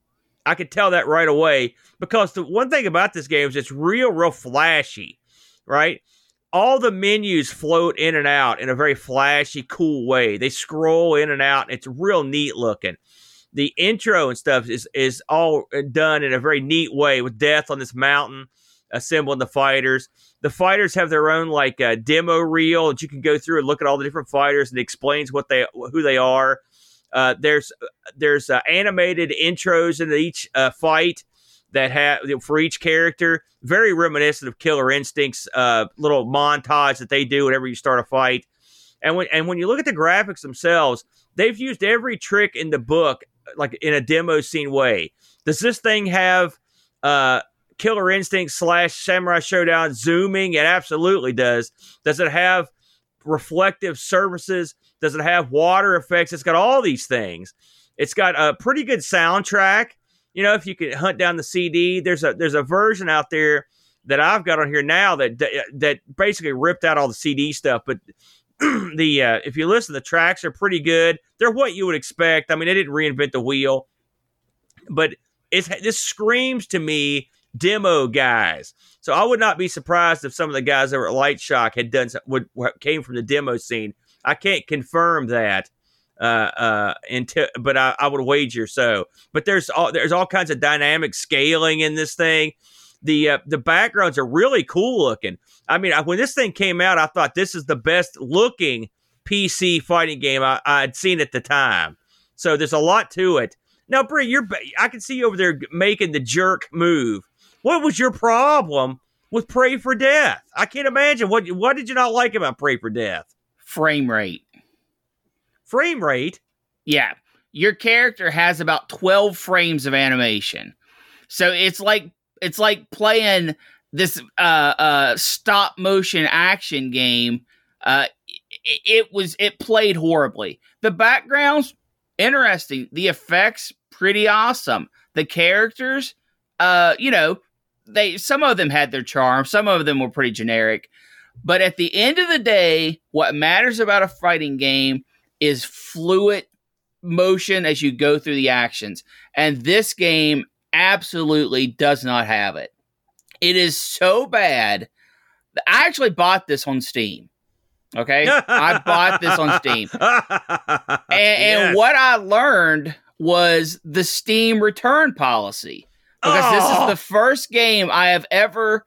I could tell that right away because the one thing about this game is it's real, real flashy, right? All the menus float in and out in a very flashy, cool way. They scroll in and out. It's real neat looking. The intro and stuff is is all done in a very neat way with death on this mountain, assembling the fighters. The fighters have their own like uh, demo reel that you can go through and look at all the different fighters and explains what they who they are. Uh, there's there's uh, animated intros in each uh, fight that have for each character, very reminiscent of Killer Instinct's uh, little montage that they do whenever you start a fight. And when and when you look at the graphics themselves, they've used every trick in the book, like in a demo scene way. Does this thing have uh, Killer Instinct slash Samurai Shodown zooming? It absolutely does. Does it have reflective surfaces? Does it have water effects? It's got all these things. It's got a pretty good soundtrack you know, if you could hunt down the CD, there's a there's a version out there that I've got on here now that that basically ripped out all the CD stuff. But [CLEARS THROAT] the uh, if you listen, the tracks are pretty good. They're what you would expect. I mean, they didn't reinvent the wheel, but it's this screams to me demo guys. So I would not be surprised if some of the guys were at Lightshock had done some, would came from the demo scene. I can't confirm that, uh, uh, until, but I, I would wager so. But there's all there's all kinds of dynamic scaling in this thing. The uh, the backgrounds are really cool looking. I mean, when this thing came out, I thought this is the best looking PC fighting game I, I'd seen at the time. So there's a lot to it. Now, Brie, you're I can see you over there making the jerk move. What was your problem with Pray for Death? I can't imagine what what did you not like about Pray for Death? Frame rate. Frame rate. Yeah, your character has about twelve frames of animation, so it's like it's like playing this uh, uh, stop motion action game. Uh, it, it was it played horribly. The backgrounds interesting. The effects pretty awesome. The characters, uh, you know, they some of them had their charm, some of them were pretty generic. But at the end of the day, what matters about a fighting game is fluid motion as you go through the actions. And this game absolutely does not have it. It is so bad. I actually bought this on Steam. Okay. I bought this on Steam. [LAUGHS] And, yes. and, what I learned was the Steam return policy. Because oh. this is the oh. first game I have ever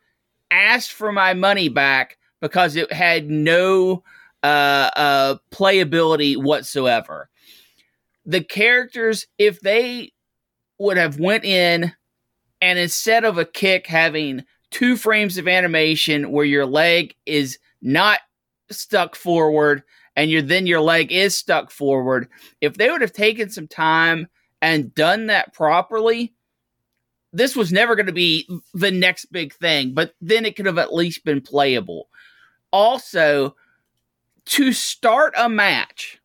asked for my money back because it had no uh, uh, playability whatsoever. The characters, if they would have went in and instead of a kick having two frames of animation where your leg is not stuck forward and your then your leg is stuck forward if they would have taken some time and done that properly this was never going to be the next big thing but then it could have at least been playable also to start a match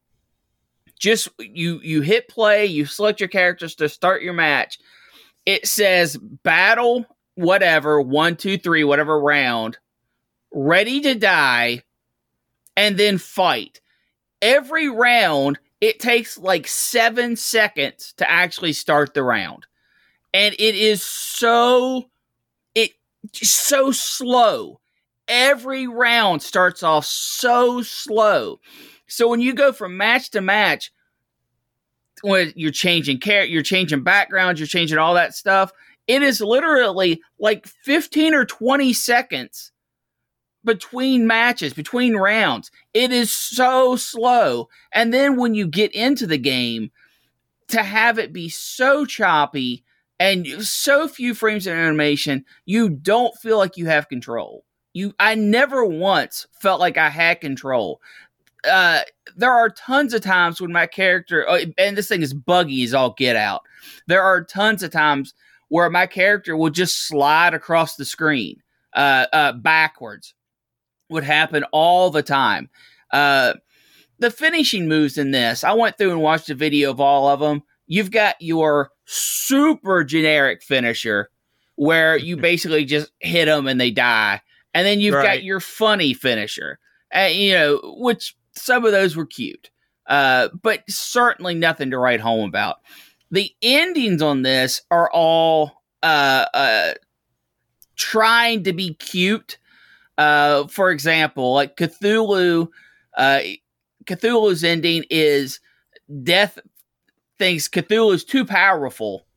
just you you hit play you select your characters to start your match it says battle whatever one two three whatever round ready to die and then fight. Every round, it takes like seven seconds to actually start the round. And it is so it so slow. Every round starts off so slow. So when you go from match to match, when you're changing character, you're changing backgrounds, you're changing all that stuff, it is literally like 15 or 20 seconds between matches, between rounds. It is so slow. And then when you get into the game, to have it be so choppy and so few frames of animation, you don't feel like you have control. You, I never once felt like I had control. Uh, there are tons of times when my character, uh, and this thing is buggy as all get out. There are tons of times where my character will just slide across the screen uh, uh, backwards would happen all the time. Uh, the finishing moves in this, I went through and watched a video of all of them. You've got your super generic finisher where you [LAUGHS] basically just hit them and they die. And then you've right. got your funny finisher, uh, you know, which some of those were cute, uh, but certainly nothing to write home about. The endings on this are all uh, uh trying to be cute uh, for example, like Cthulhu, uh, Cthulhu's ending is death thinks Cthulhu's too powerful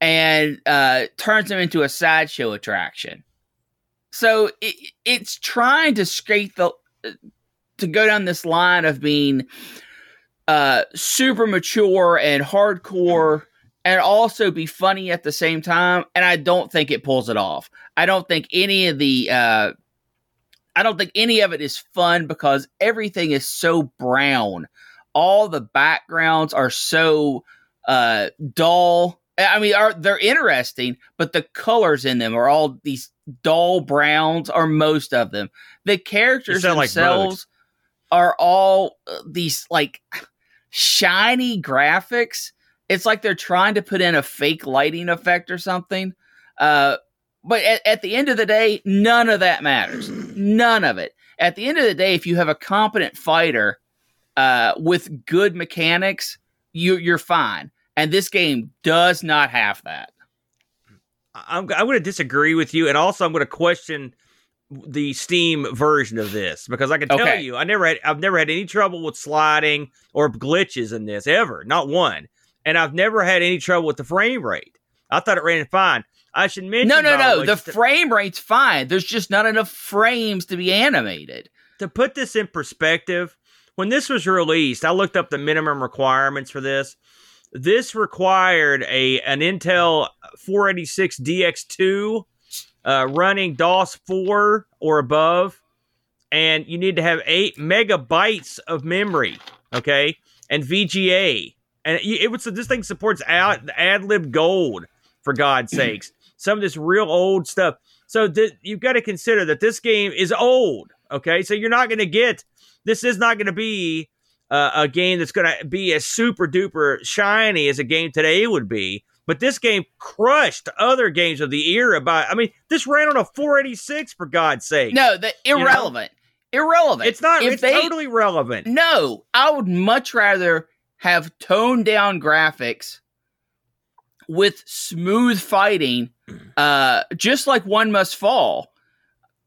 and uh, turns him into a sideshow attraction. So it, it's trying to skate the to go down this line of being uh, super mature and hardcore and also be funny at the same time. And I don't think it pulls it off. I don't think any of the uh, I don't think any of it is fun because everything is so brown. All the backgrounds are so uh, dull. I mean, are they're interesting, but the colors in them are all these dull browns, or most of them. The characters themselves like are all uh, these like shiny graphics. It's like they're trying to put in a fake lighting effect or something. Uh, but at, at, the end of the day, none of that matters. None of it. At the end of the day, if you have a competent fighter uh, with good mechanics, you, you're fine. And this game does not have that. I'm, I'm going to disagree with you, and also I'm going to question the Steam version of this because I can tell Okay. you, I never had, I've never had any trouble with sliding or glitches in this ever, not one, and I've never had any trouble with the frame rate. I thought it ran fine. I should mention, No, no, no. The frame rate's fine. There's just not enough frames to be animated. to put this in perspective, when this was released, I looked up the minimum requirements for this. This required a an Intel 486 DX2 uh, running DOS 4 or above, and you need to have eight megabytes of memory, okay, and VGA, and it, it was this thing supports ad, AdLib Gold for God's sakes. Some of this real old stuff. So th- you've got to consider that this game is old. Okay, so you're not going to get this is not going to be uh, a game that's going to be as super duper shiny as a game today would be. But this game crushed other games of the era by. I mean, this ran on a 486 for God's sake. No, the know? irrelevant. Irrelevant. it's not. If it's they, totally relevant. No, I would much rather have toned down graphics with smooth fighting, [CLEARS THROAT] uh, just like One Must Fall.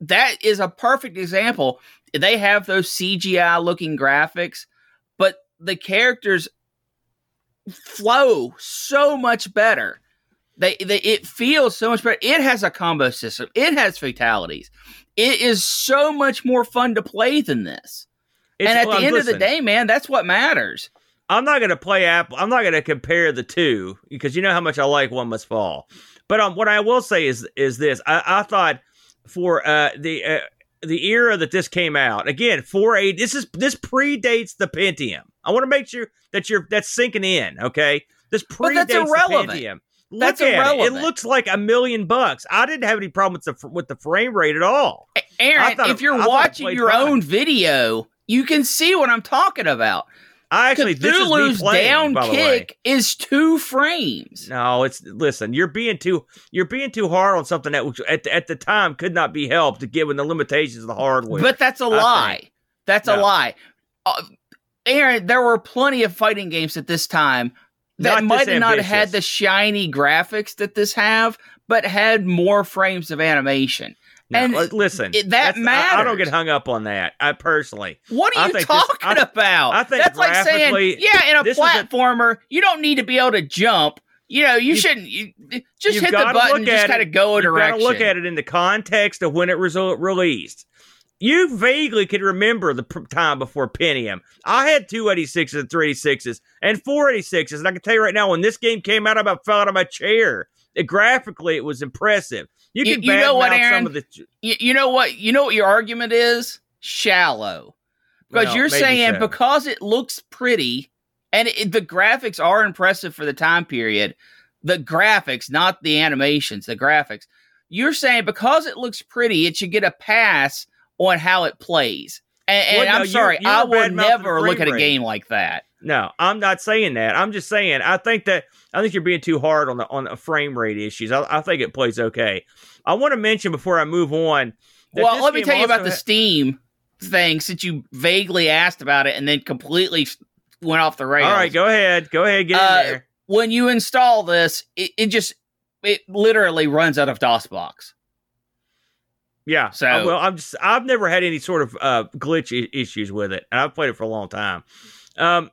That is a perfect example. They have those CGI looking graphics, the characters flow so much better. They, they it feels so much better. It has a combo system. It has fatalities. It is so much more fun to play than this. It's- and at well, the end of the day, man, that's what matters. I'm not going to play Apple. I'm not going to compare the two because you know how much I like One Must Fall. But um, what I will say is is this: I, I thought for uh, the uh, the era that this came out again, four eight. This is this predates the Pentium. I want to make sure that you're that's sinking in. Okay, this predates But that's the. Pentium. Look That's at It. irrelevant. it looks like a million bucks. I didn't have any problem with the with the frame rate at all. Aaron, if you're it watching your fine. own video, you can see what I'm talking about. I actually this is playing, down the kick is two frames. No, it's listen. You're being too you're being too hard on something that at at the time could not be helped given the limitations of the hardware. But that's a I lie. That's a lie. Uh, Aaron, there were plenty of fighting games at this time that Not might have not had the shiny graphics that this have, but had more frames of animation. No, and li- listen, it- that that's- I, I don't get hung up on that. I personally, What are you think this- talking I- about? I think That's like saying, yeah, in a is a- platformer, you don't need to be able to jump. You know, you, You- shouldn't. You, just hit the button, just kind of go a direction. to look at it in the context of when it was released. You vaguely could remember the pr- time before Pentium. I had 286s and 386s and 486s, and I can tell you right now, when this game came out, I about fell out of my chair. It, graphically, it was impressive. You You- can you know what, Aaron? some of the you, you know what? You know what your argument is? Shallow. Because Well, you're saying so. because it looks pretty and it, the graphics are impressive for the time period, the graphics, not the animations, the graphics. You're saying because it looks pretty, it should get a pass on how it plays. And, and Well, no, I'm sorry, you're I will never look at a game like that. No, I'm not saying that. I'm just saying I think that I think you're being too hard on the on the frame rate issues. I, I think it plays okay. I want to mention before I move on. that Well, let me tell you about the Steam thing since you vaguely asked about it and then completely went off the rails. All right, go ahead. Go ahead. Get Uh, in there. when you install this, it, it just it literally runs out of DOSBox. Yeah. so- uh, well, I'm just I've never had any sort of uh, glitch I- issues with it, and I've played it for a long time. Um,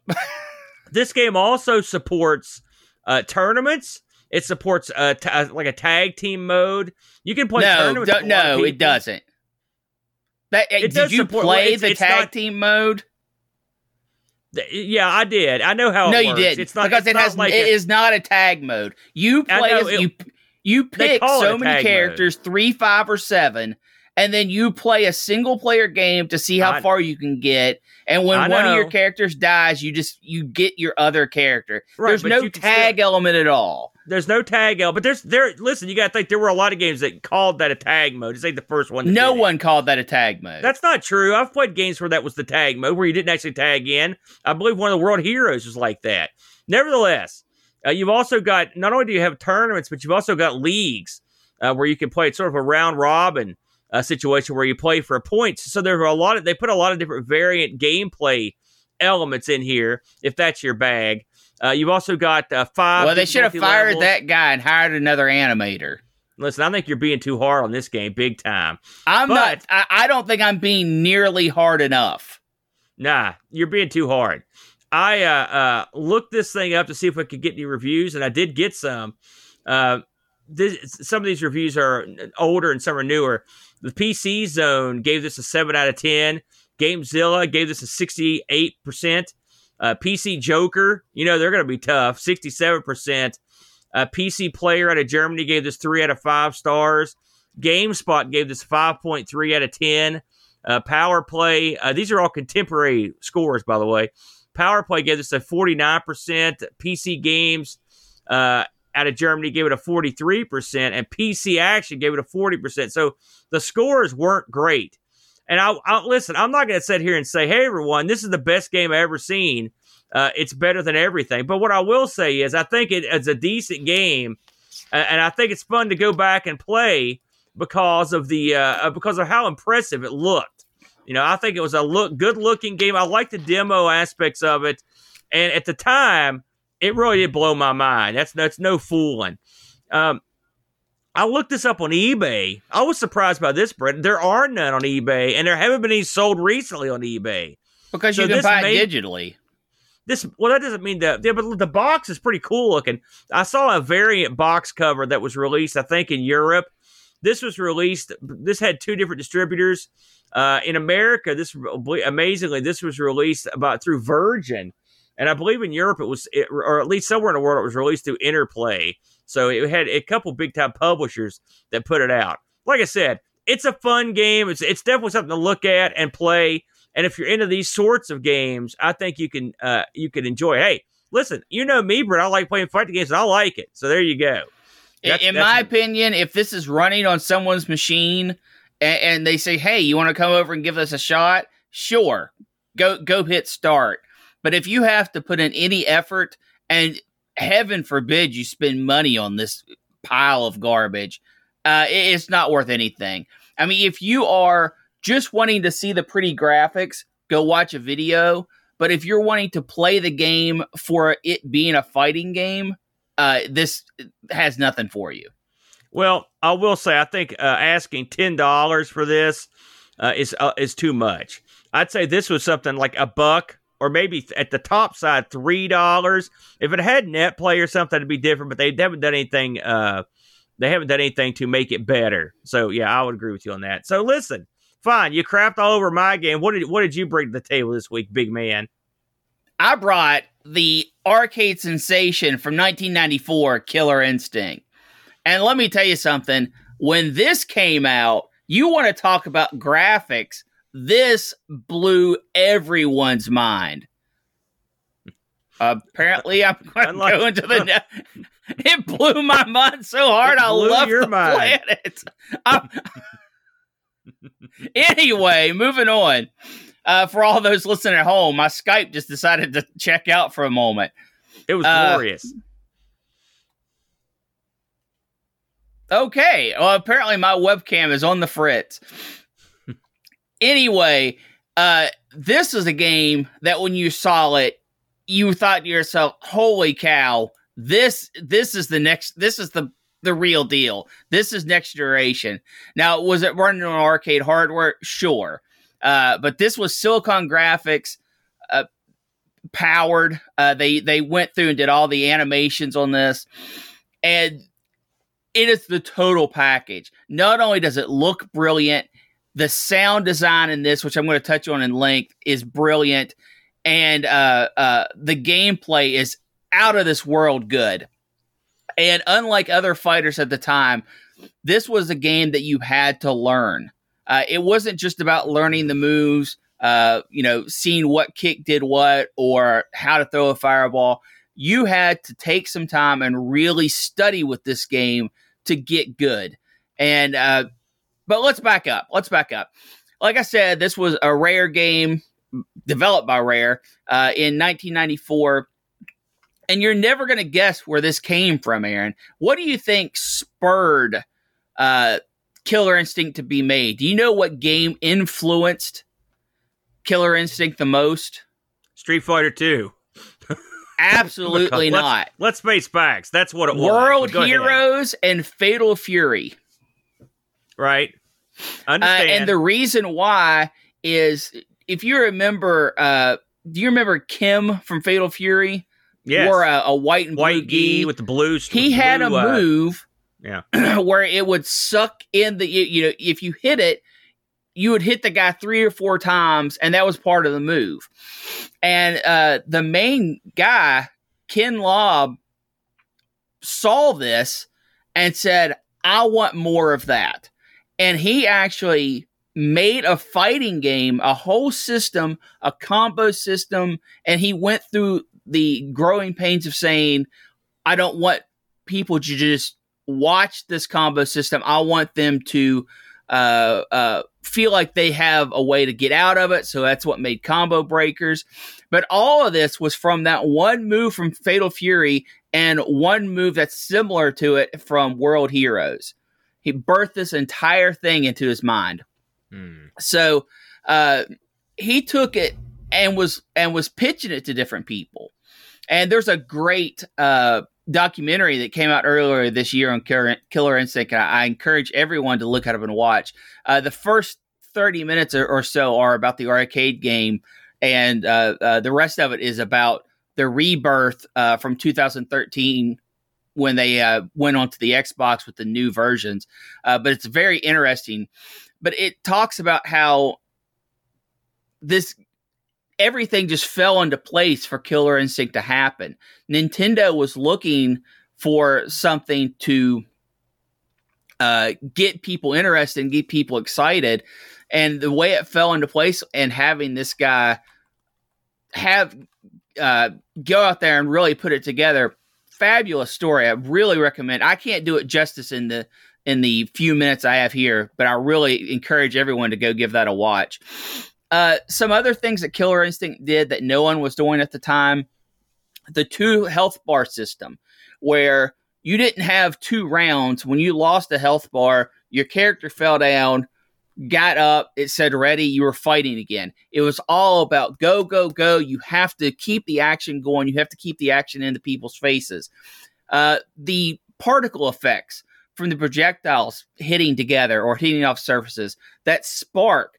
this game also supports uh, tournaments. It supports uh, uh, like a tag team mode. You can play no, tournaments. do- with a lot of no, it doesn't. That It did does you support- well, play it's- the it's tag not- team mode? Th- Yeah, I did. I know how. no, it you didn't. It's not because it's it not has like it a- is not a tag mode. You play know, as it- you you pick so many characters, three, five, or seven, and then you play a single player game to see how I- far you can get. And when I one of your characters dies, you just you get your other character. Right, There's no tag element at all. There's no tag element, but there's there. Listen, you got to think there were a lot of games that called that a tag mode. It's like the first one. No did it. one called that a tag mode. That's not true. I've played games where that was the tag mode, where you didn't actually tag in. I believe one of the World Heroes was like that. Nevertheless, uh, you've also got not only do you have tournaments, but you've also got leagues uh, where you can play sort of a round robin uh, situation where you play for points. So there are a lot of they put a lot of different variant gameplay elements in here if that's your bag. Uh, you've also got uh, five. well, they should have fired that guy and hired another animator. Listen, I think you're being too hard on this game, big time. I'm But- not. I, I don't think I'm being nearly hard enough. Nah, you're being too hard. I uh, uh, looked this thing up to see if I could get any reviews, and I did get some. Uh, this, some of these reviews are older and some are newer. The PC Zone gave this a seven out of ten. GameZilla gave this a sixty-eight percent. Uh, PC Joker, you know they're going to be tough, sixty-seven percent. Uh, PC Player out of Germany gave this three out of five stars. GameSpot gave this five point three out of ten. Uh, Power Play, uh, these are all contemporary scores, by the way. Power Play gave this a 49%. PC Games uh, out of Germany gave it a 43%, and PC Action gave it a 40%. So the scores weren't great. And I, I listen, I'm not going to sit here and say, hey, everyone, this is the best game I've ever seen. Uh, it's better than everything. But what I will say is, I think it, it's a decent game, and I think it's fun to go back and play because of the uh, because of how impressive it looked. You know, I think it was a look good looking game. I like the demo aspects of it, and at the time, it really did blow my mind. That's that's no fooling. Um, I looked this up on eBay. I was surprised by this, Brent. There are none on eBay, and there haven't been any sold recently on eBay. Because So you can buy may- it digitally. This well, that doesn't mean that. Yeah, but the box is pretty cool looking. I saw a variant box cover that was released, I think, in Europe. This was released. This had two different distributors. Uh, in America, this amazingly, this was released about through Virgin, and I believe in Europe it was, it, or at least somewhere in the world, it was released through Interplay. So it had a couple big time publishers that put it out. Like I said, it's a fun game. It's it's definitely something to look at and play. And if you're into these sorts of games, I think you can uh, you can enjoy. it. Hey, listen, you know me, Brent. I like playing fighting games, and I like it. So there you go. In- That's- in that's- my opinion, if this is running on someone's machine and, and they say, "Hey, you want to come over and give us a shot?" Sure, go go hit start. But if you have to put in any effort, and heaven forbid you spend money on this pile of garbage, uh, it- it's not worth anything. I mean, if you are just wanting to see the pretty graphics, go watch a video. But if you're wanting to play the game for it being a fighting game, uh, this has nothing for you. Well, I will say I think uh, asking ten dollars for this uh, is uh, is too much. I'd say this was something like a buck, or maybe at the top side three dollars. If it had net play or something, it'd be different. But they haven't done anything. Uh, they haven't done anything to make it better. So yeah, I would agree with you on that. So listen, fine, you crapped all over my game. What did what did you bring to the table this week, big man? I brought the arcade sensation from 1994, Killer Instinct. And let me tell you something when this came out, you want to talk about graphics, this blew everyone's mind. Apparently, I'm [LAUGHS] going to go into the. [LAUGHS] Ne- it blew my mind so hard. I love your the mind. planet. [LAUGHS] Anyway, moving on. Uh, for all those listening at home, my Skype just decided to check out for a moment. It was Uh, glorious. Okay. Well, apparently my webcam is on the fritz. Anyway, uh, this is a game that when you saw it, you thought to yourself, "Holy cow! This this is the next. This is the the real deal. This is next generation." Now, was it running on arcade hardware? Sure, uh, but this was Silicon Graphics. Uh, powered uh they they went through and did all the animations on this and it is the total package. Not only does it look brilliant, the sound design in this, which I'm going to touch on in length, is brilliant, and uh, uh, the gameplay is out of this world good. And unlike other fighters at the time, this was a game that you had to learn. Uh, it wasn't just about learning the moves, uh, you know, seeing what kick did what or how to throw a fireball you had to take some time and really study with this game to get good. And uh, but let's back up. Let's back up. Like I said, this was a rare game developed by Rare uh, in 1994. And you're never going to guess where this came from, Aaron. What do you think spurred uh, Killer Instinct to be made? Do you know what game influenced Killer Instinct the most? Street Fighter Two. Absolutely [LAUGHS] Let's- not. Let's face facts. That's what it was. World go ahead, Heroes and Fatal Fury. right? Uh, and the reason why is if you remember, uh, do you remember Kim from Fatal Fury? yes. Wore a, a white and white gi. gi with the blue. he had a blue, uh, move yeah. [CLEARS THROAT] where it would suck in the you, you know if you hit it you would hit the guy three or four times and that was part of the move and uh the main guy ken lobb saw this and said i want more of that and he actually made a fighting game a whole system a combo system and he went through the growing pains of saying i don't want people to just watch this combo system. I want them to uh, uh, feel like they have a way to get out of it. So that's what made combo breakers. But all of this was from that one move from Fatal Fury and one move that's similar to it from World Heroes. He birthed this entire thing into his mind. Hmm. So uh, he took it and was and was pitching it to different people. And there's a great uh, documentary that came out earlier this year on Killer, Killer Instinct. And I, I encourage everyone to look at it and watch. Uh, the first 30 minutes or, or so are about the arcade game, and uh, uh, the rest of it is about the rebirth uh, from 2013 when they uh, went onto the Xbox with the new versions. Uh, but it's very interesting. But it talks about how this everything just fell into place for Killer Instinct to happen. Nintendo was looking for something to uh, get people interested and get people excited. And the way it fell into place and having this guy have uh, go out there and really put it together, fabulous story. I really recommend. I can't do it justice in the in the few minutes I have here, but I really encourage everyone to go give that a watch. Uh, some other things that Killer Instinct did that no one was doing at the time the two health bar system, where you didn't have two rounds. When you lost a health bar, your character fell down, got up, it said ready, you were fighting again. It was all about go, go, go. You have to keep the action going, you have to keep the action into people's faces. Uh, the particle effects from the projectiles hitting together or hitting off surfaces, that spark,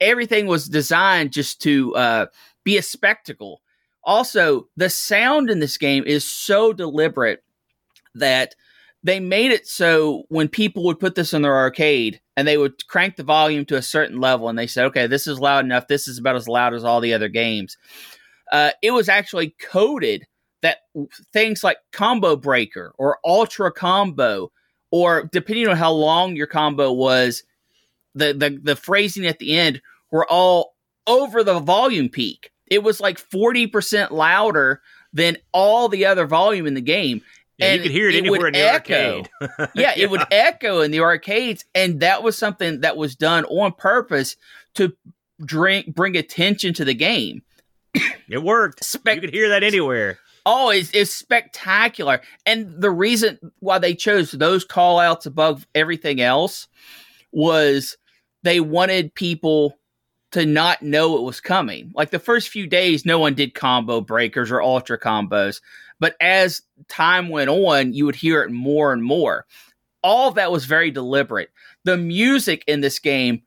everything was designed just to uh, be a spectacle. Also, the sound in this game is so deliberate that they made it so when people would put this in their arcade and they would crank the volume to a certain level and they said, okay, this is loud enough. This is about as loud as all the other games. Uh, it was actually coded that things like combo breaker or ultra combo, or depending on how long your combo was, the, the, the phrasing at the end were all over the volume peak. It was like 40% louder than all the other volume in the game. Yeah, you could hear it, it anywhere in the echo. arcade. [LAUGHS] yeah, it would echo in the arcades, and that was something that was done on purpose to drink bring attention to the game. It worked. Spec- you could hear that anywhere. Oh, it's, it's spectacular. And the reason why they chose those call outs above everything else was they wanted people to not know it was coming. Like the first few days, no one did combo breakers or ultra combos. But as time went on, you would hear it more and more. All that was very deliberate. The music in this game,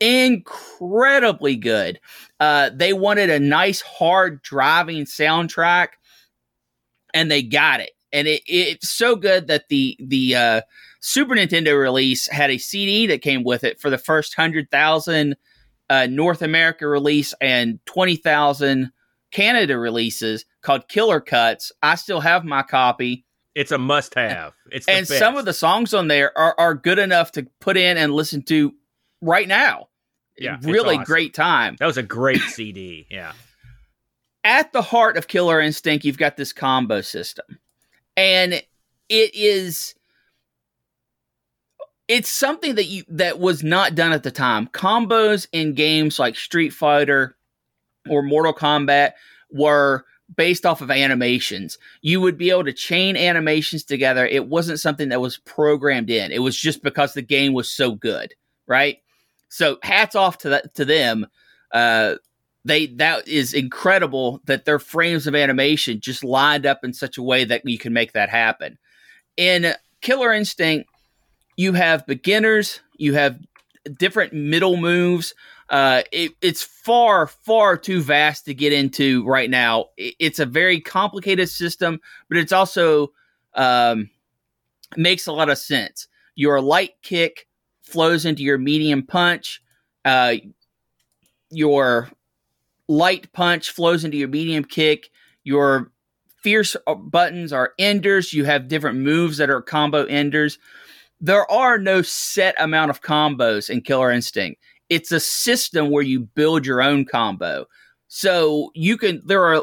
incredibly good. Uh, they wanted a nice, hard driving soundtrack, and they got it. And it, it's so good that the the uh, Super Nintendo release had a CD that came with it for the first hundred thousand uh, North America release and twenty thousand Canada releases called Killer Cuts. I still have my copy, It's a must-have. It's the and some of the songs on there are, are good enough to put in and listen to right now. Yeah, really awesome. great time. That was a great CD. Yeah. at the heart of Killer Instinct, you've got this combo system, and it is it's something that you that was not done at the time. Combos in games like Street Fighter or Mortal Kombat were based off of animations. You would be able to chain animations together. It wasn't something that was programmed in. It was just because the game was so good, right? So hats off to that to them. Uh, they that is incredible that their frames of animation just lined up in such a way that you can make that happen. In Killer Instinct, you have beginners, you have different middle moves. Uh, it, it's far, far too vast to get into right now. It, it's a very complicated system, but it's also um, makes a lot of sense. Your light kick flows into your medium punch. Uh, your light punch flows into your medium kick. Your fierce uh, buttons are enders. You have different moves that are combo enders. There are no set amount of combos in Killer Instinct. It's a system where you build your own combo. So you can, there are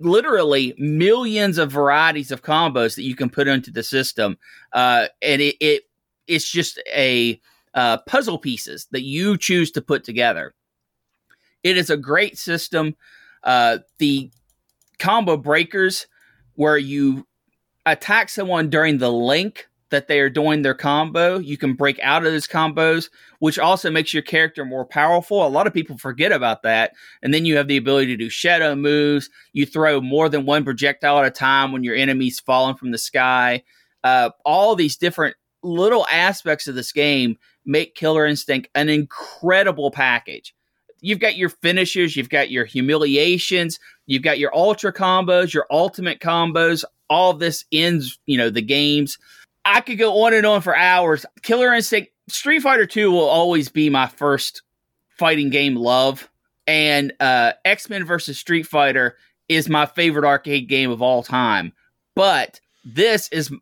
literally millions of varieties of combos that you can put into the system. Uh, and it, it, it's just a uh, puzzle pieces that you choose to put together. It is a great system. Uh, the combo breakers, where you attack someone during the link that they are doing their combo, you can break out of those combos, which also makes your character more powerful. A lot of people forget about that. And then you have the ability to do shadow moves. You throw more than one projectile at a time when your enemy's falling from the sky. Uh, all these different little aspects of this game make Killer Instinct an incredible package you've got your finishes, you've got your humiliations, you've got your ultra combos, your ultimate combos. All this ends, you know, the games. I could go on and on for hours. Killer Instinct, Street Fighter 2 will always be my first fighting game love. And uh, X Men versus Street Fighter is my favorite arcade game of all time. But this is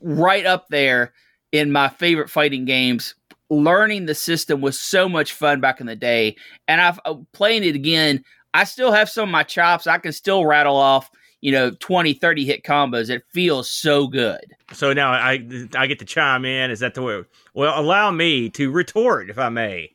right up there in my favorite fighting games learning the system was so much fun back in the day. And I've uh, playing it again. I still have some of my chops. I can still rattle off, you know, 20, 30 hit combos. It feels so good. So now I I get to chime in. Is that the way? Well, allow me to retort, if I may.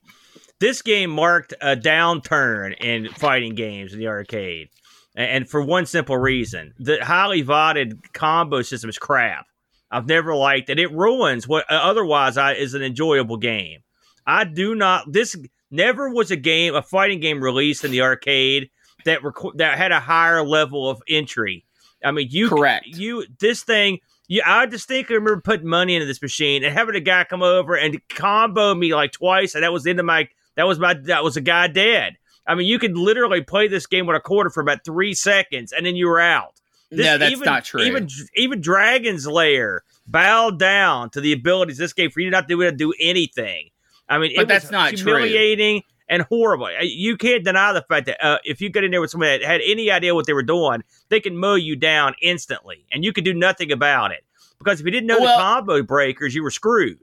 This game marked a downturn in fighting games in the arcade. And for one simple reason, the highly voted combo system is crap. I've never liked it. It ruins what uh, otherwise I, is an enjoyable game. I do not. This never was a game, a fighting game released in the arcade that rec- that had a higher level of entry. I mean, you correct. You this thing. You, I distinctly remember putting money into this machine and having a guy come over and combo me like twice, and that was into my. That was my. That was a guy dead. I mean, you could literally play this game with a quarter for about three seconds, and then you were out. This, no, that's even, not true. Even even Dragon's Lair bowed down to the abilities this game for you not to be able to do anything. I mean, but that's not humiliating true. And horrible. You can't deny the fact that uh, if you get in there with somebody that had any idea what they were doing, they can mow you down instantly, and you can do nothing about it. Because if you didn't know well, the combo breakers, you were screwed.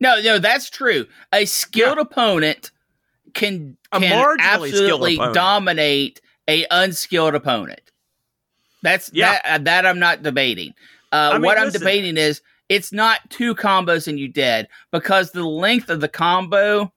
No, no, that's true. A skilled yeah. opponent can, can absolutely dominate a unskilled opponent. That's yeah. that, uh, that I'm not debating. Uh, I mean, what I'm debating is it's not two combos and you dead because the length of the combo,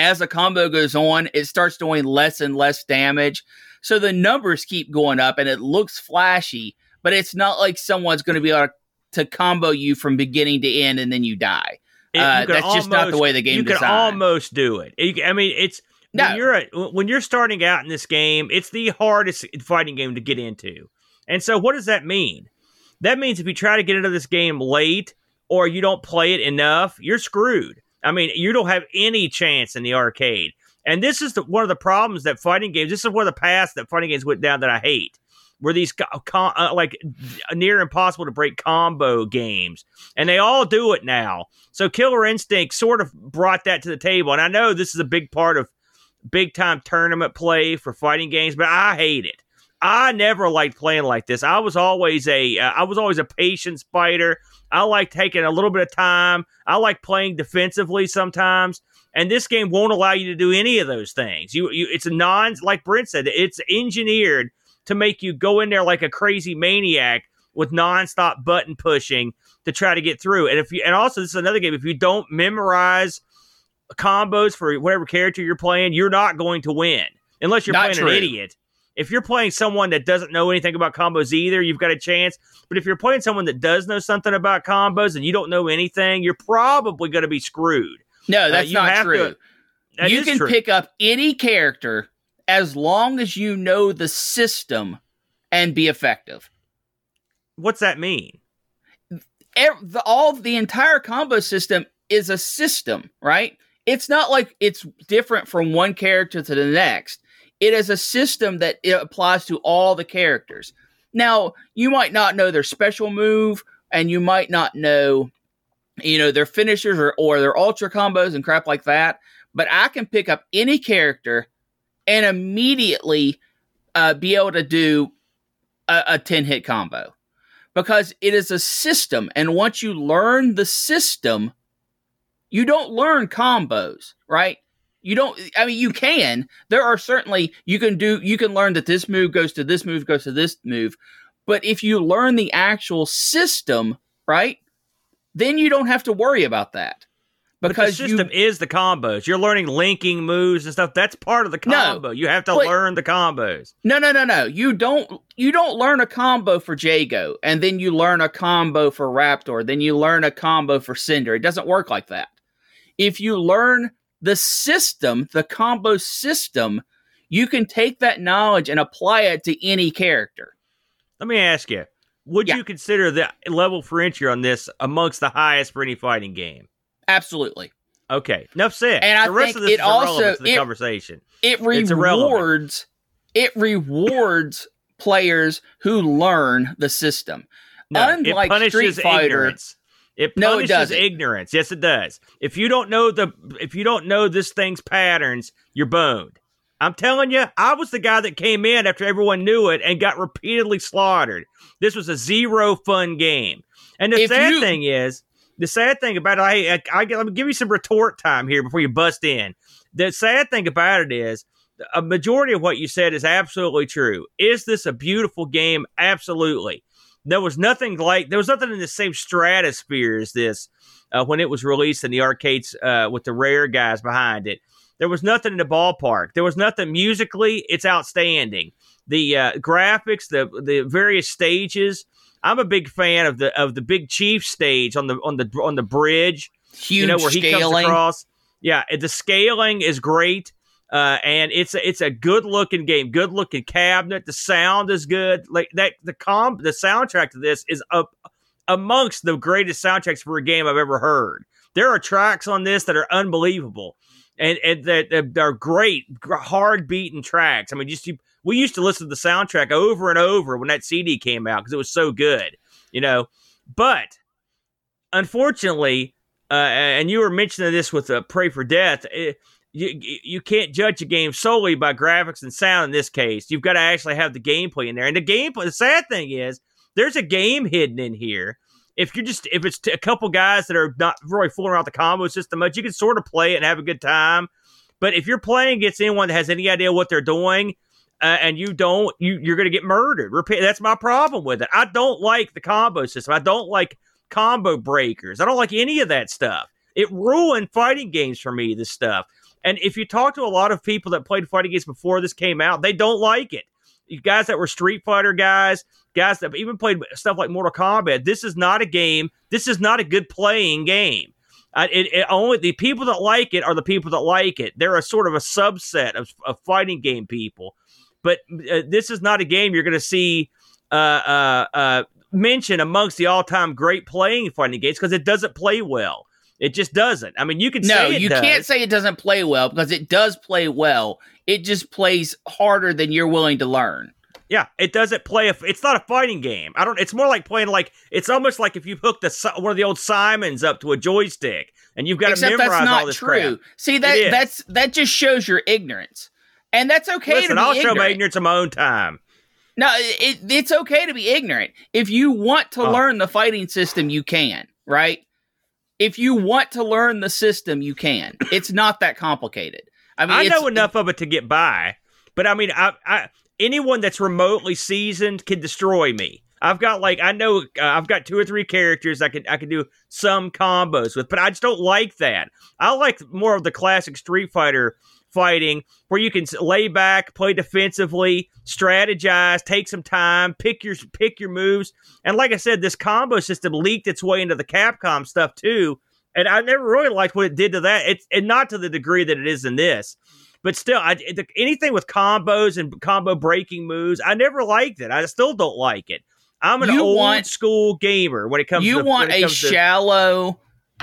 as the combo goes on, it starts doing less and less damage. So the numbers keep going up and it looks flashy, but it's not like someone's going to be able to combo you from beginning to end and then you die. It, uh, that's almost, just not the way the game. You can almost do it. I mean, it's no. when you're a, when you're starting out in this game, it's the hardest fighting game to get into. And so, what does that mean? That means if you try to get into this game late or you don't play it enough, you're screwed. I mean, you don't have any chance in the arcade. And this is the, one of the problems that fighting games. This is one of the paths that fighting games went down that I hate. Were these uh, like near impossible to break combo games, and they all do it now. So Killer Instinct sort of brought that to the table, and I know this is a big part of big time tournament play for fighting games, but I hate it. I never liked playing like this. I was always a uh, I was always a patient fighter. I like taking a little bit of time. I like playing defensively sometimes. And this game won't allow you to do any of those things. You, you it's a non like Brent said, it's engineered to make you go in there like a crazy maniac with nonstop button pushing to try to get through. And if you and also this is another game, if you don't memorize combos for whatever character you're playing, you're not going to win. Unless you're not playing true. an idiot. If you're playing someone that doesn't know anything about combos either, you've got a chance. But if you're playing someone that does know something about combos and you don't know anything, you're probably going to be screwed. No, uh, that's uh, not true. To, that you can true. pick up any character as long as you know the system and be effective. What's that mean? the, all the entire combo system is a system, right? It's not like it's different from one character to the next. It is a system that it applies to all the characters. Now, you might not know their special move, and you might not know, you know, their finishers or, or their ultra combos and crap like that. But I can pick up any character and immediately uh, be able to do a, a 10 hit combo because it is a system. And once you learn the system, you don't learn combos, right? You don't, I mean, you can. There are certainly, you can do, you can learn that this move goes to this move, goes to this move. But if you learn the actual system, right, then you don't have to worry about that because the system you, is the combos. You're learning linking moves and stuff. That's part of the combo. No, you have to learn the combos. No, no, no, no. You don't. You don't learn a combo for Jago, and then you learn a combo for Riptor. Then you learn a combo for Cinder. It doesn't work like that. If you learn the system, the combo system, you can take that knowledge and apply it to any character. Let me ask you: Would yeah. you consider the level for entry on this amongst the highest for any fighting game? Absolutely. Okay. Enough said. And the I rest think of this it also to the it, conversation. It rewards it rewards [LAUGHS] players who learn the system. No, Unlike Street Fighter, ignorance. It punishes no, it ignorance. Yes, it does. If you don't know the if you don't know this thing's patterns, you're boned. I'm telling you, I was the guy that came in after everyone knew it and got repeatedly slaughtered. This was a zero fun game. And the if sad you, thing is, the sad thing about it, I, I, I let me give you some retort time here before you bust in. The sad thing about it is, a majority of what you said is absolutely true. Is this a beautiful game? Absolutely. There was nothing like there was nothing in the same stratosphere as this uh, when it was released in the arcades uh, with the rare guys behind it. There was nothing in the ballpark. There was nothing musically. It's outstanding. The uh, graphics, the the various stages, I'm a big fan of the of the Big Chief stage on the on the on the bridge. Huge you know where scaling. he comes across. Yeah, the scaling is great. Uh, and it's a, it's a good looking game, good looking cabinet. The sound is good. Like that, the com, the soundtrack to this is up amongst the greatest soundtracks for a game I've ever heard. There are tracks on this that are unbelievable, and and that, are great, hard beaten tracks. I mean, just you we used to listen to the soundtrack over and over when that CD came out because it was so good, you know. But unfortunately, uh, and you were mentioning this with uh, Pray for Death. It, eh, you, you can't judge a game solely by graphics and sound in this case. You've got to actually have the gameplay in there. And the gameplay, the sad thing is, there's a game hidden in here. If you're just, if it's a couple guys that are not really fooling around the combo system much, you can sort of play it and have a good time. But if you're playing against anyone that has any idea what they're doing, uh, and you don't, you you're to get murdered. Repeat. That's my problem with it. I don't like the combo system. I don't like combo breakers. I don't like any of that stuff. It ruined fighting games for me. This stuff. And if you talk to a lot of people that played fighting games before this came out, they don't like it. You guys that were Street Fighter guys, guys that even played stuff like Mortal Kombat, this is not a game. This is not a good playing game. Uh, it, it, only the people that like it are the people that like it. They're a sort of a subset of, of fighting game people. But uh, this is not a game you're going to see uh, uh, uh, mentioned amongst the all-time great playing fighting games because it doesn't play well. It just doesn't. I mean, you can no, you does. can't say it doesn't play well because it does play well. It just plays harder than you're willing to learn. Yeah, it doesn't play. A, it's not a fighting game. I don't. It's more like playing like. It's almost like if you hook the one of the old Simons up to a joystick and you've got Except to memorize that's not all this true. crap. See that that's that just shows your ignorance and that's okay. Listen, I'll ignorant. show my ignorance in my own time. No, it, it's okay to be ignorant. If you want to oh. learn the fighting system, you can. Right? If you want to learn the system, you can. It's not that complicated. I mean, I know enough of it to get by, but I mean, I, I anyone that's remotely seasoned can destroy me. I've got like I know uh, I've got two or three characters I can I can do some combos with, but I just don't like that. I like more of the classic Street Fighter fighting where you can lay back, play defensively, strategize, take some time, pick your pick your moves. And like I said, this combo system leaked its way into the Capcom stuff too. And I never really liked what it did to that. It's and not to the degree that it is in this. But still, I, the, anything with combos and combo breaking moves, I never liked it. I still don't like it. I'm an You old want- school gamer when it comes. you to, want a shallow,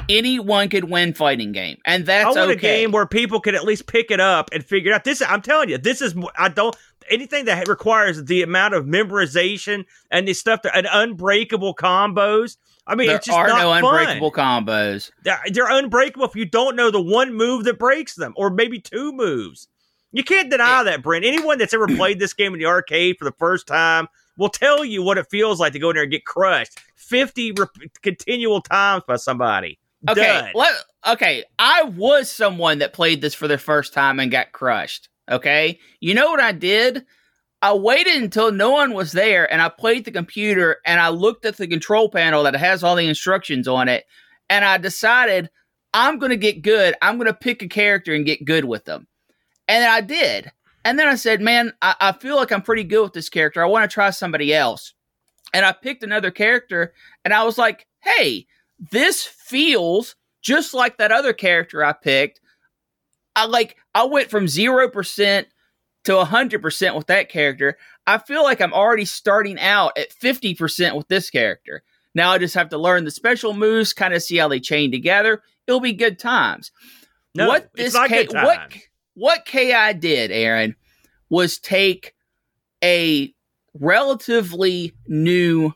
anyone could win fighting game, and that's I want okay. a game where people can at least pick it up and figure it out. This, I'm telling you, this is. I don't anything that requires the amount of memorization and the stuff that and unbreakable combos. I mean, there it's just are no fun. unbreakable combos. They're, they're unbreakable if you don't know the one move that breaks them, or maybe two moves. You can't deny that, Brent. Anyone that's ever played this game in the arcade for the first time will tell you what it feels like to go in there and get crushed 50 rep- continual times by somebody. Okay, let, okay. I was someone that played this for the first time and got crushed. Okay, you know what I did? I waited until no one was there, and I played the computer, and I looked at the control panel that has all the instructions on it, and I decided I'm going to get good. I'm going to pick a character and get good with them, and I did. And then I said, "Man, I, I feel like I'm pretty good with this character. I want to try somebody else." And I picked another character, and I was like, "Hey." this feels just like that other character I picked. I like I went from 0% to 100% with that character. I feel like I'm already starting out at 50% with this character. Now I just have to learn the special moves, kind of see how they chain together. It'll be good times. No, what it's this not K- good what what KI did, Aaron, was take a relatively new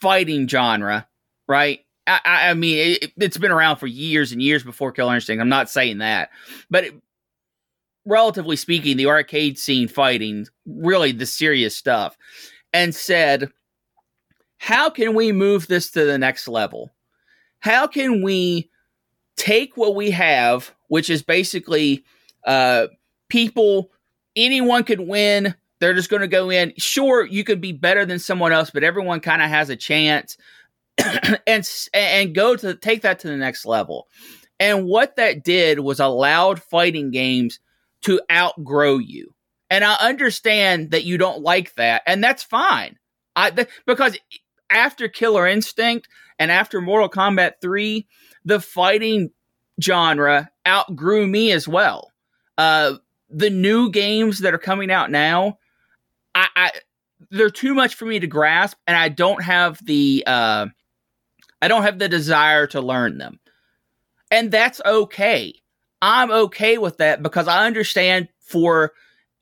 fighting genre, right? I, I mean, it, it's been around for years and years before Killer Instinct. I'm not saying that, but it, relatively speaking, the arcade scene fighting, really the serious stuff, and said, how can we move this to the next level? How can we take what we have, which is basically uh, people, anyone could win. They're just going to go in. Sure, you could be better than someone else, but everyone kind of has a chance, [COUGHS] and and go to take that to the next level. And what that did was allowed fighting games to outgrow you. And I understand that you don't like that, and that's fine. I th- because after Killer Instinct and after Mortal Kombat 3, the fighting genre outgrew me as well. Uh, the new games that are coming out now, I, I they're too much for me to grasp, and I don't have the uh, I don't have the desire to learn them, and that's okay. I'm okay with that because I understand for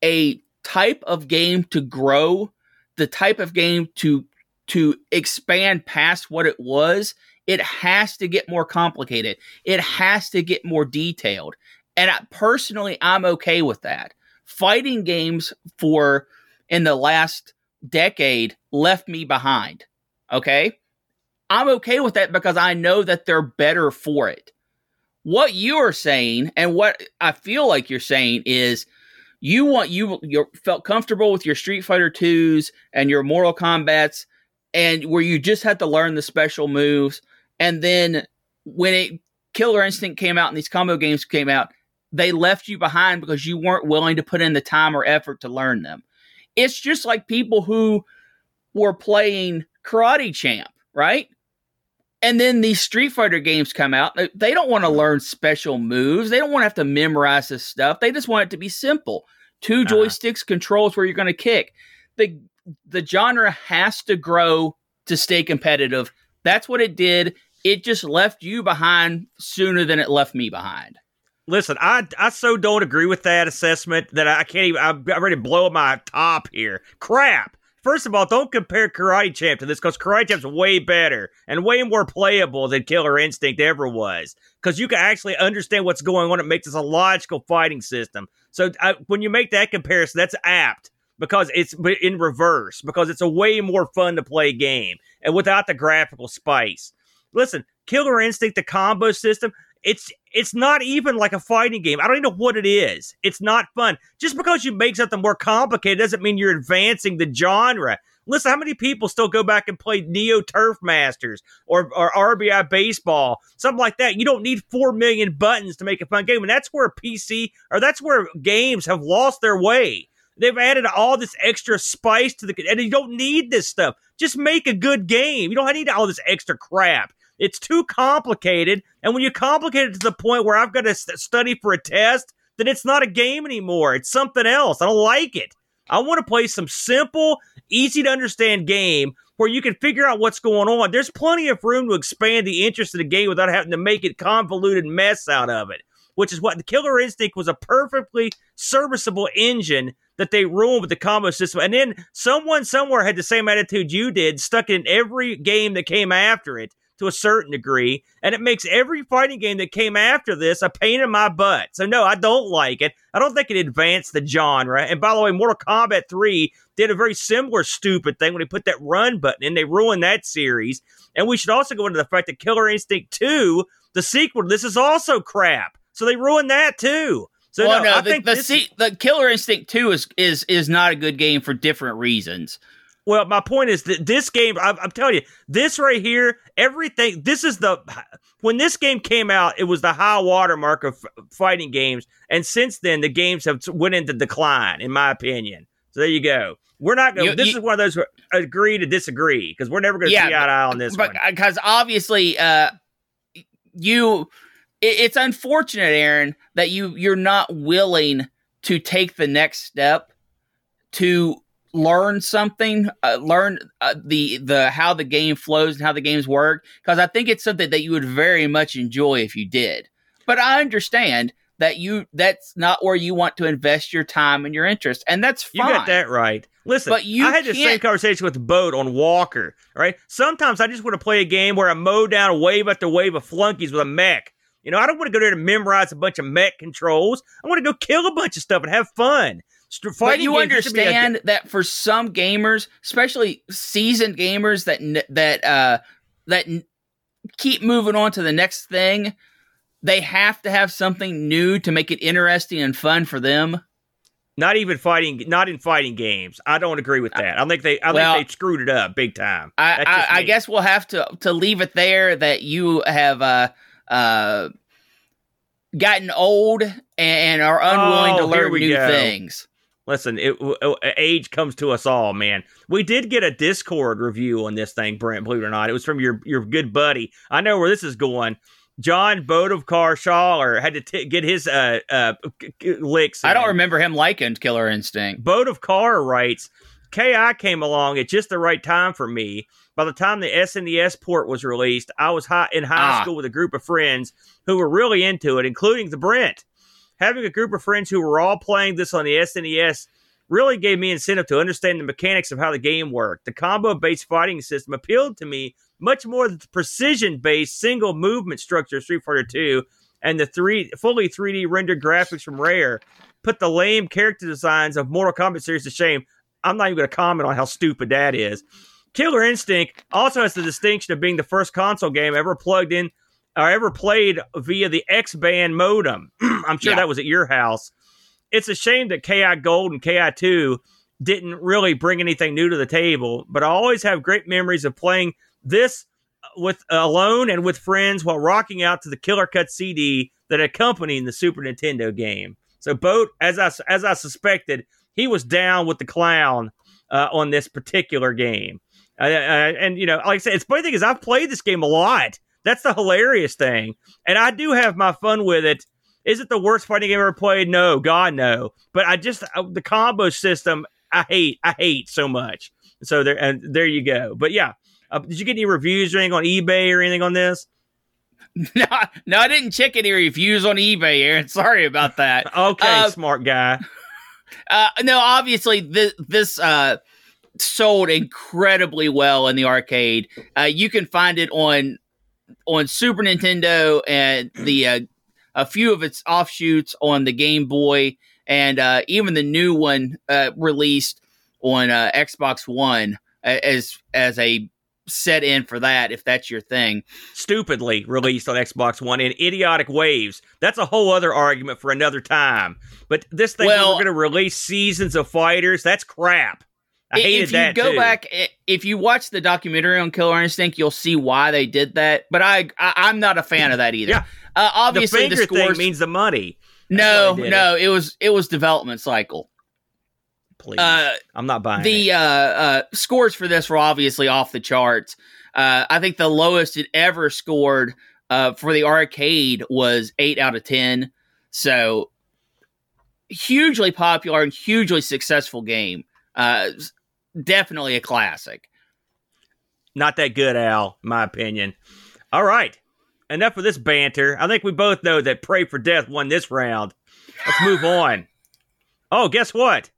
a type of game to grow, the type of game to to expand past what it was, it has to get more complicated. It has to get more detailed. And I, personally, I'm okay with that. Fighting games for in the last decade left me behind. Okay? I'm okay with that because I know that they're better for it. What you are saying and what I feel like you're saying is you want you you felt comfortable with your Street Fighter 2s and your Mortal Kombats and where you just had to learn the special moves and then when it Killer Instinct came out and these combo games came out, they left you behind because you weren't willing to put in the time or effort to learn them. It's just like people who were playing Karate Champ, right? And then these Street Fighter games come out. They- don't want to learn special moves. They don't want to have to memorize this stuff. They just want it to be simple. 2 Uh-huh. joysticks controls where you're going to kick. The the genre has to grow to stay competitive. That's what it did. It just left you behind sooner than it left me behind. Listen, I I so don't agree with that assessment that I can't even. I'm ready to blow my top here. Crap. First of all, don't compare Karate Champ to this because Karate Champ's way better and way more playable than Killer Instinct ever was. Because you can actually understand what's going on. It makes this a logical fighting system. So I, when you make that comparison, that's apt because it's in reverse because it's a way more fun to play game and without the graphical spice. Listen, Killer Instinct, the combo system, it's it's not even like a fighting game. I don't even know what it is. It's not fun. Just because you make something more complicated doesn't mean you're advancing the genre. Listen, how many people still go back and play Neo Turf Masters or, or RBI Baseball, something like that? You don't need four million buttons to make a fun game, and that's where PC or that's where games have lost their way. They've added all this extra spice to the, and you don't need this stuff. Just make a good game. You don't need all this extra crap. It's too complicated, and when you complicate it to the point where I've got to st- study for a test then it's not a game anymore. It's something else. I don't like it. I want to play some simple, easy to understand game where you can figure out what's going on. There's plenty of room to expand the interest of the game without having to make it convoluted mess out of it. Which is what the Killer Instinct was a perfectly serviceable engine that they ruined with the combo system. And then someone somewhere had the same attitude you did, stuck in every game that came after it to a certain degree, and it makes every fighting game that came after this a pain in my butt. So no, I don't like it. I don't think it advanced the genre. And by the way, Mortal Kombat 3 did a very similar stupid thing when they put that run button in. They ruined that series. And we should also go into the fact that Killer Instinct 2, the sequel, this is also crap. So they ruined that too. So well, no, no I the, think the, this, the Killer Instinct Two is is is not a good game for different reasons. Well, my point is that this game, I'm, I'm, telling you, this right here, everything, this is the, when this game came out, it was the high watermark of fighting games. And since then, the games have went into decline, in my opinion. So there you go. We're not going to, this you, is one of those agree to disagree because we're never going to yeah, see eye to eye on this but, Because obviously, uh, you, it, it's unfortunate, Aaron, that you, you're not willing to take the next step to learn something, uh, learn uh, the the how the game flows and how the games work because I think it's something that you would very much enjoy if you did. But I understand that you that's not where you want to invest your time and your interest, and that's fine. You got that right. Listen, but you I had the same conversation with Boat on Walker. Right? Sometimes I just want to play a game where I mow down wave after wave of flunkies with a mech. You know, I don't want to go there to memorize a bunch of mech controls. I want to go kill a bunch of stuff and have fun. But you understand that for some gamers, especially seasoned gamers that that uh, that keep moving on to the next thing, they have to have something new to make it interesting and fun for them. Not even fighting, not in fighting games. I don't agree with that. I think they, I well, think they screwed it up big time. I, I, I, guess we'll have to to leave it there. That you have uh, uh, gotten old and are unwilling oh, to learn new go. things. Listen, it, age comes to us all, man. We did get a Discord review on this thing, Brent. Believe it or not, it was from your your good buddy. I know where this is going. John Bodovkar Schaller had to t- get his uh, uh, licks. In. I don't remember him liking Killer Instinct. Bodovkar writes, "Ki came along at just the right time for me. By the time the SNES port was released, I was high, in high ah. school with a group of friends who were really into it, including the Brent." Having a group of friends who were all playing this on the SNES really gave me incentive to understand the mechanics of how the game worked. The combo based fighting system appealed to me much more than the precision based single movement structure of Street Fighter 2 and the three fully 3D rendered graphics from Rare put the lame character designs of Mortal Kombat series to shame. I'm not even going to comment on how stupid that is. Killer Instinct also has the distinction of being the first console game ever plugged in or ever played via the XBAND modem. [CLEARS THROAT] I'm sure yeah. that was at your house. It's a shame that KI Gold and KI2 didn't really bring anything new to the table, but I always have great memories of playing this with alone and with friends while rocking out to the Killer Cut CD that accompanied the Super Nintendo game. So, Boat, as I as I suspected, he was down with the clown uh, on this particular game. Uh, uh, and you know, like I said, it's funny thing is I've played this game a lot. That's the hilarious thing. And I do have my fun with it. Is it the worst fighting game ever played? No, God, no. But I just uh, the combo system I hate. I hate so much. So there and there you go. But yeah, uh, did you get any reviews or anything on eBay or anything on this? [LAUGHS] No, no, I didn't check any reviews on eBay, Aaron. [LAUGHS] Sorry about that. [LAUGHS] okay, uh, smart guy. Uh, no, obviously this this uh, sold incredibly well in the arcade. Uh, you can find it on on Super Nintendo and the uh, a few of its offshoots on the Game Boy and uh, even the new one uh, released on uh, Xbox One as as a set in for that if that's your thing. Stupidly released on Xbox One in idiotic waves. That's a whole other argument for another time. But this thing well, we're going to release seasons of fighters. That's crap. I hated if you go too. back, if you watch the documentary on Killer Instinct, you'll see why they did that. But I, I am not a fan of that either. Yeah. Uh, obviously, the, the scores means the money. That's no, no, it. it. was it was development cycle. Please, uh, I'm not buying the uh, uh, scores for this were obviously off the charts. Uh, I think the lowest it ever scored uh, for the arcade was eight out of ten. So hugely popular and hugely successful game. Uh, definitely a classic. Not that good, Al, my opinion. All right. Enough of this banter. I think we both know that Pray for Death won this round. Let's move [LAUGHS] on. Oh, guess what?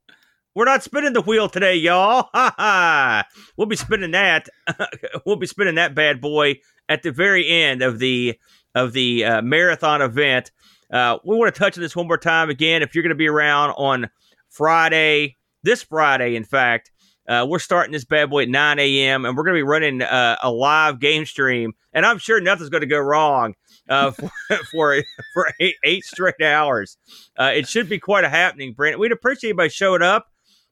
We're not spinning the wheel today, y'all. [LAUGHS] Ha ha. We'll be spinning that. [LAUGHS] we'll be spinning that bad boy at the very end of the of the uh, marathon event. Uh, we want to touch on this one more time again. If you're going to be around on Friday, this Friday, in fact, uh, we're starting this bad boy at 9 a.m. and we're going to be running uh, a live game stream. And I'm sure nothing's going to go wrong uh, [LAUGHS] for for, for eight, eight straight hours. Uh, it should be quite a happening, Brent. We'd appreciate anybody showing up.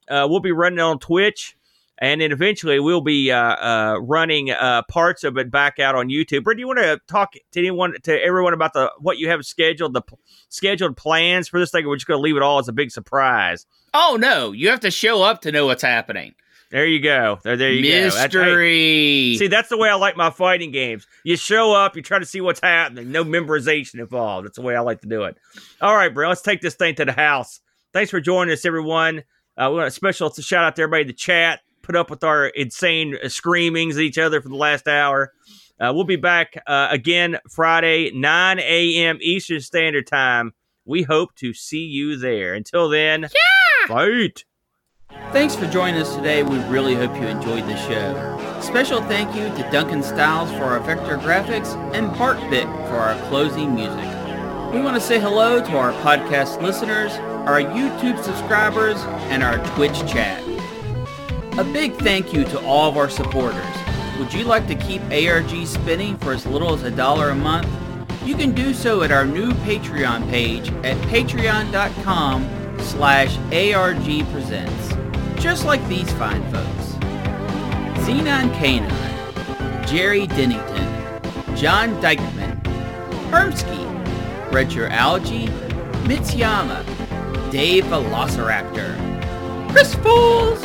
Uh, we'll be running on Twitch. And then eventually we'll be uh, running parts of it back out on YouTube. Brent, do you want to talk to anyone, to everyone about the what you have scheduled, the p- scheduled plans for this thing? We're just going to leave it all as a big surprise. Oh no, you have to show up to know what's happening. There you go. There, there you Mystery. go. That's, hey, see, that's the way I like my fighting games. You show up, you try to see what's happening. No memorization involved. That's the way I like to do it. All right, bro. Let's take this thing to the house. Thanks for joining us, everyone. Uh, we want a special shout out to everybody in the chat. Put up with our insane screamings at each other for the last hour. Uh, we'll be back uh, again Friday, 9 a.m. Eastern Standard Time. We hope to see you there. Until then, yeah! fight. Thanks for joining us today. We really hope you enjoyed the show. Special thank you to Duncan Styles for our vector graphics and Bart for our closing music. We want to say hello to our podcast listeners, our YouTube subscribers, and our Twitch chat. A big thank you to all of our supporters. Would you like to keep ARG spinning for as little as a dollar a month? You can do so at our new Patreon page at patreon.com slash ARG Presents just like these fine folks. Xenon Canine, Jerry Dennington, John Dykman, Hermsky, Redger Algae, Mitsuyama, Dave Velociraptor, Chris Fools,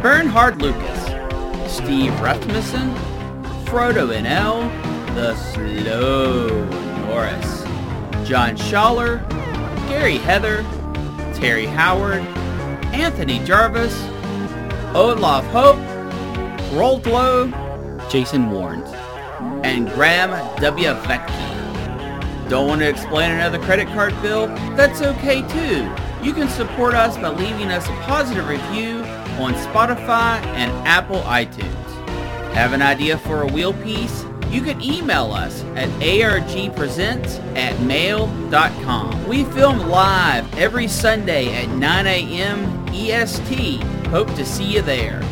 Bernhard Lucas, Steve Rasmussen, Frodo NL, The Slow Norris, John Schaller, Gary Heather, Terry Howard, Anthony Jarvis, Olaf Hope, Roldlow, Jason Warren, and Graham W. Vecchi. Don't want to explain another credit card bill? That's okay too. You can support us by leaving us a positive review on Spotify and Apple iTunes. Have an idea for a wheel piece? You can email us at argpresents at mail.com. We film live every Sunday at 9 a.m. EST. Hope to see you there.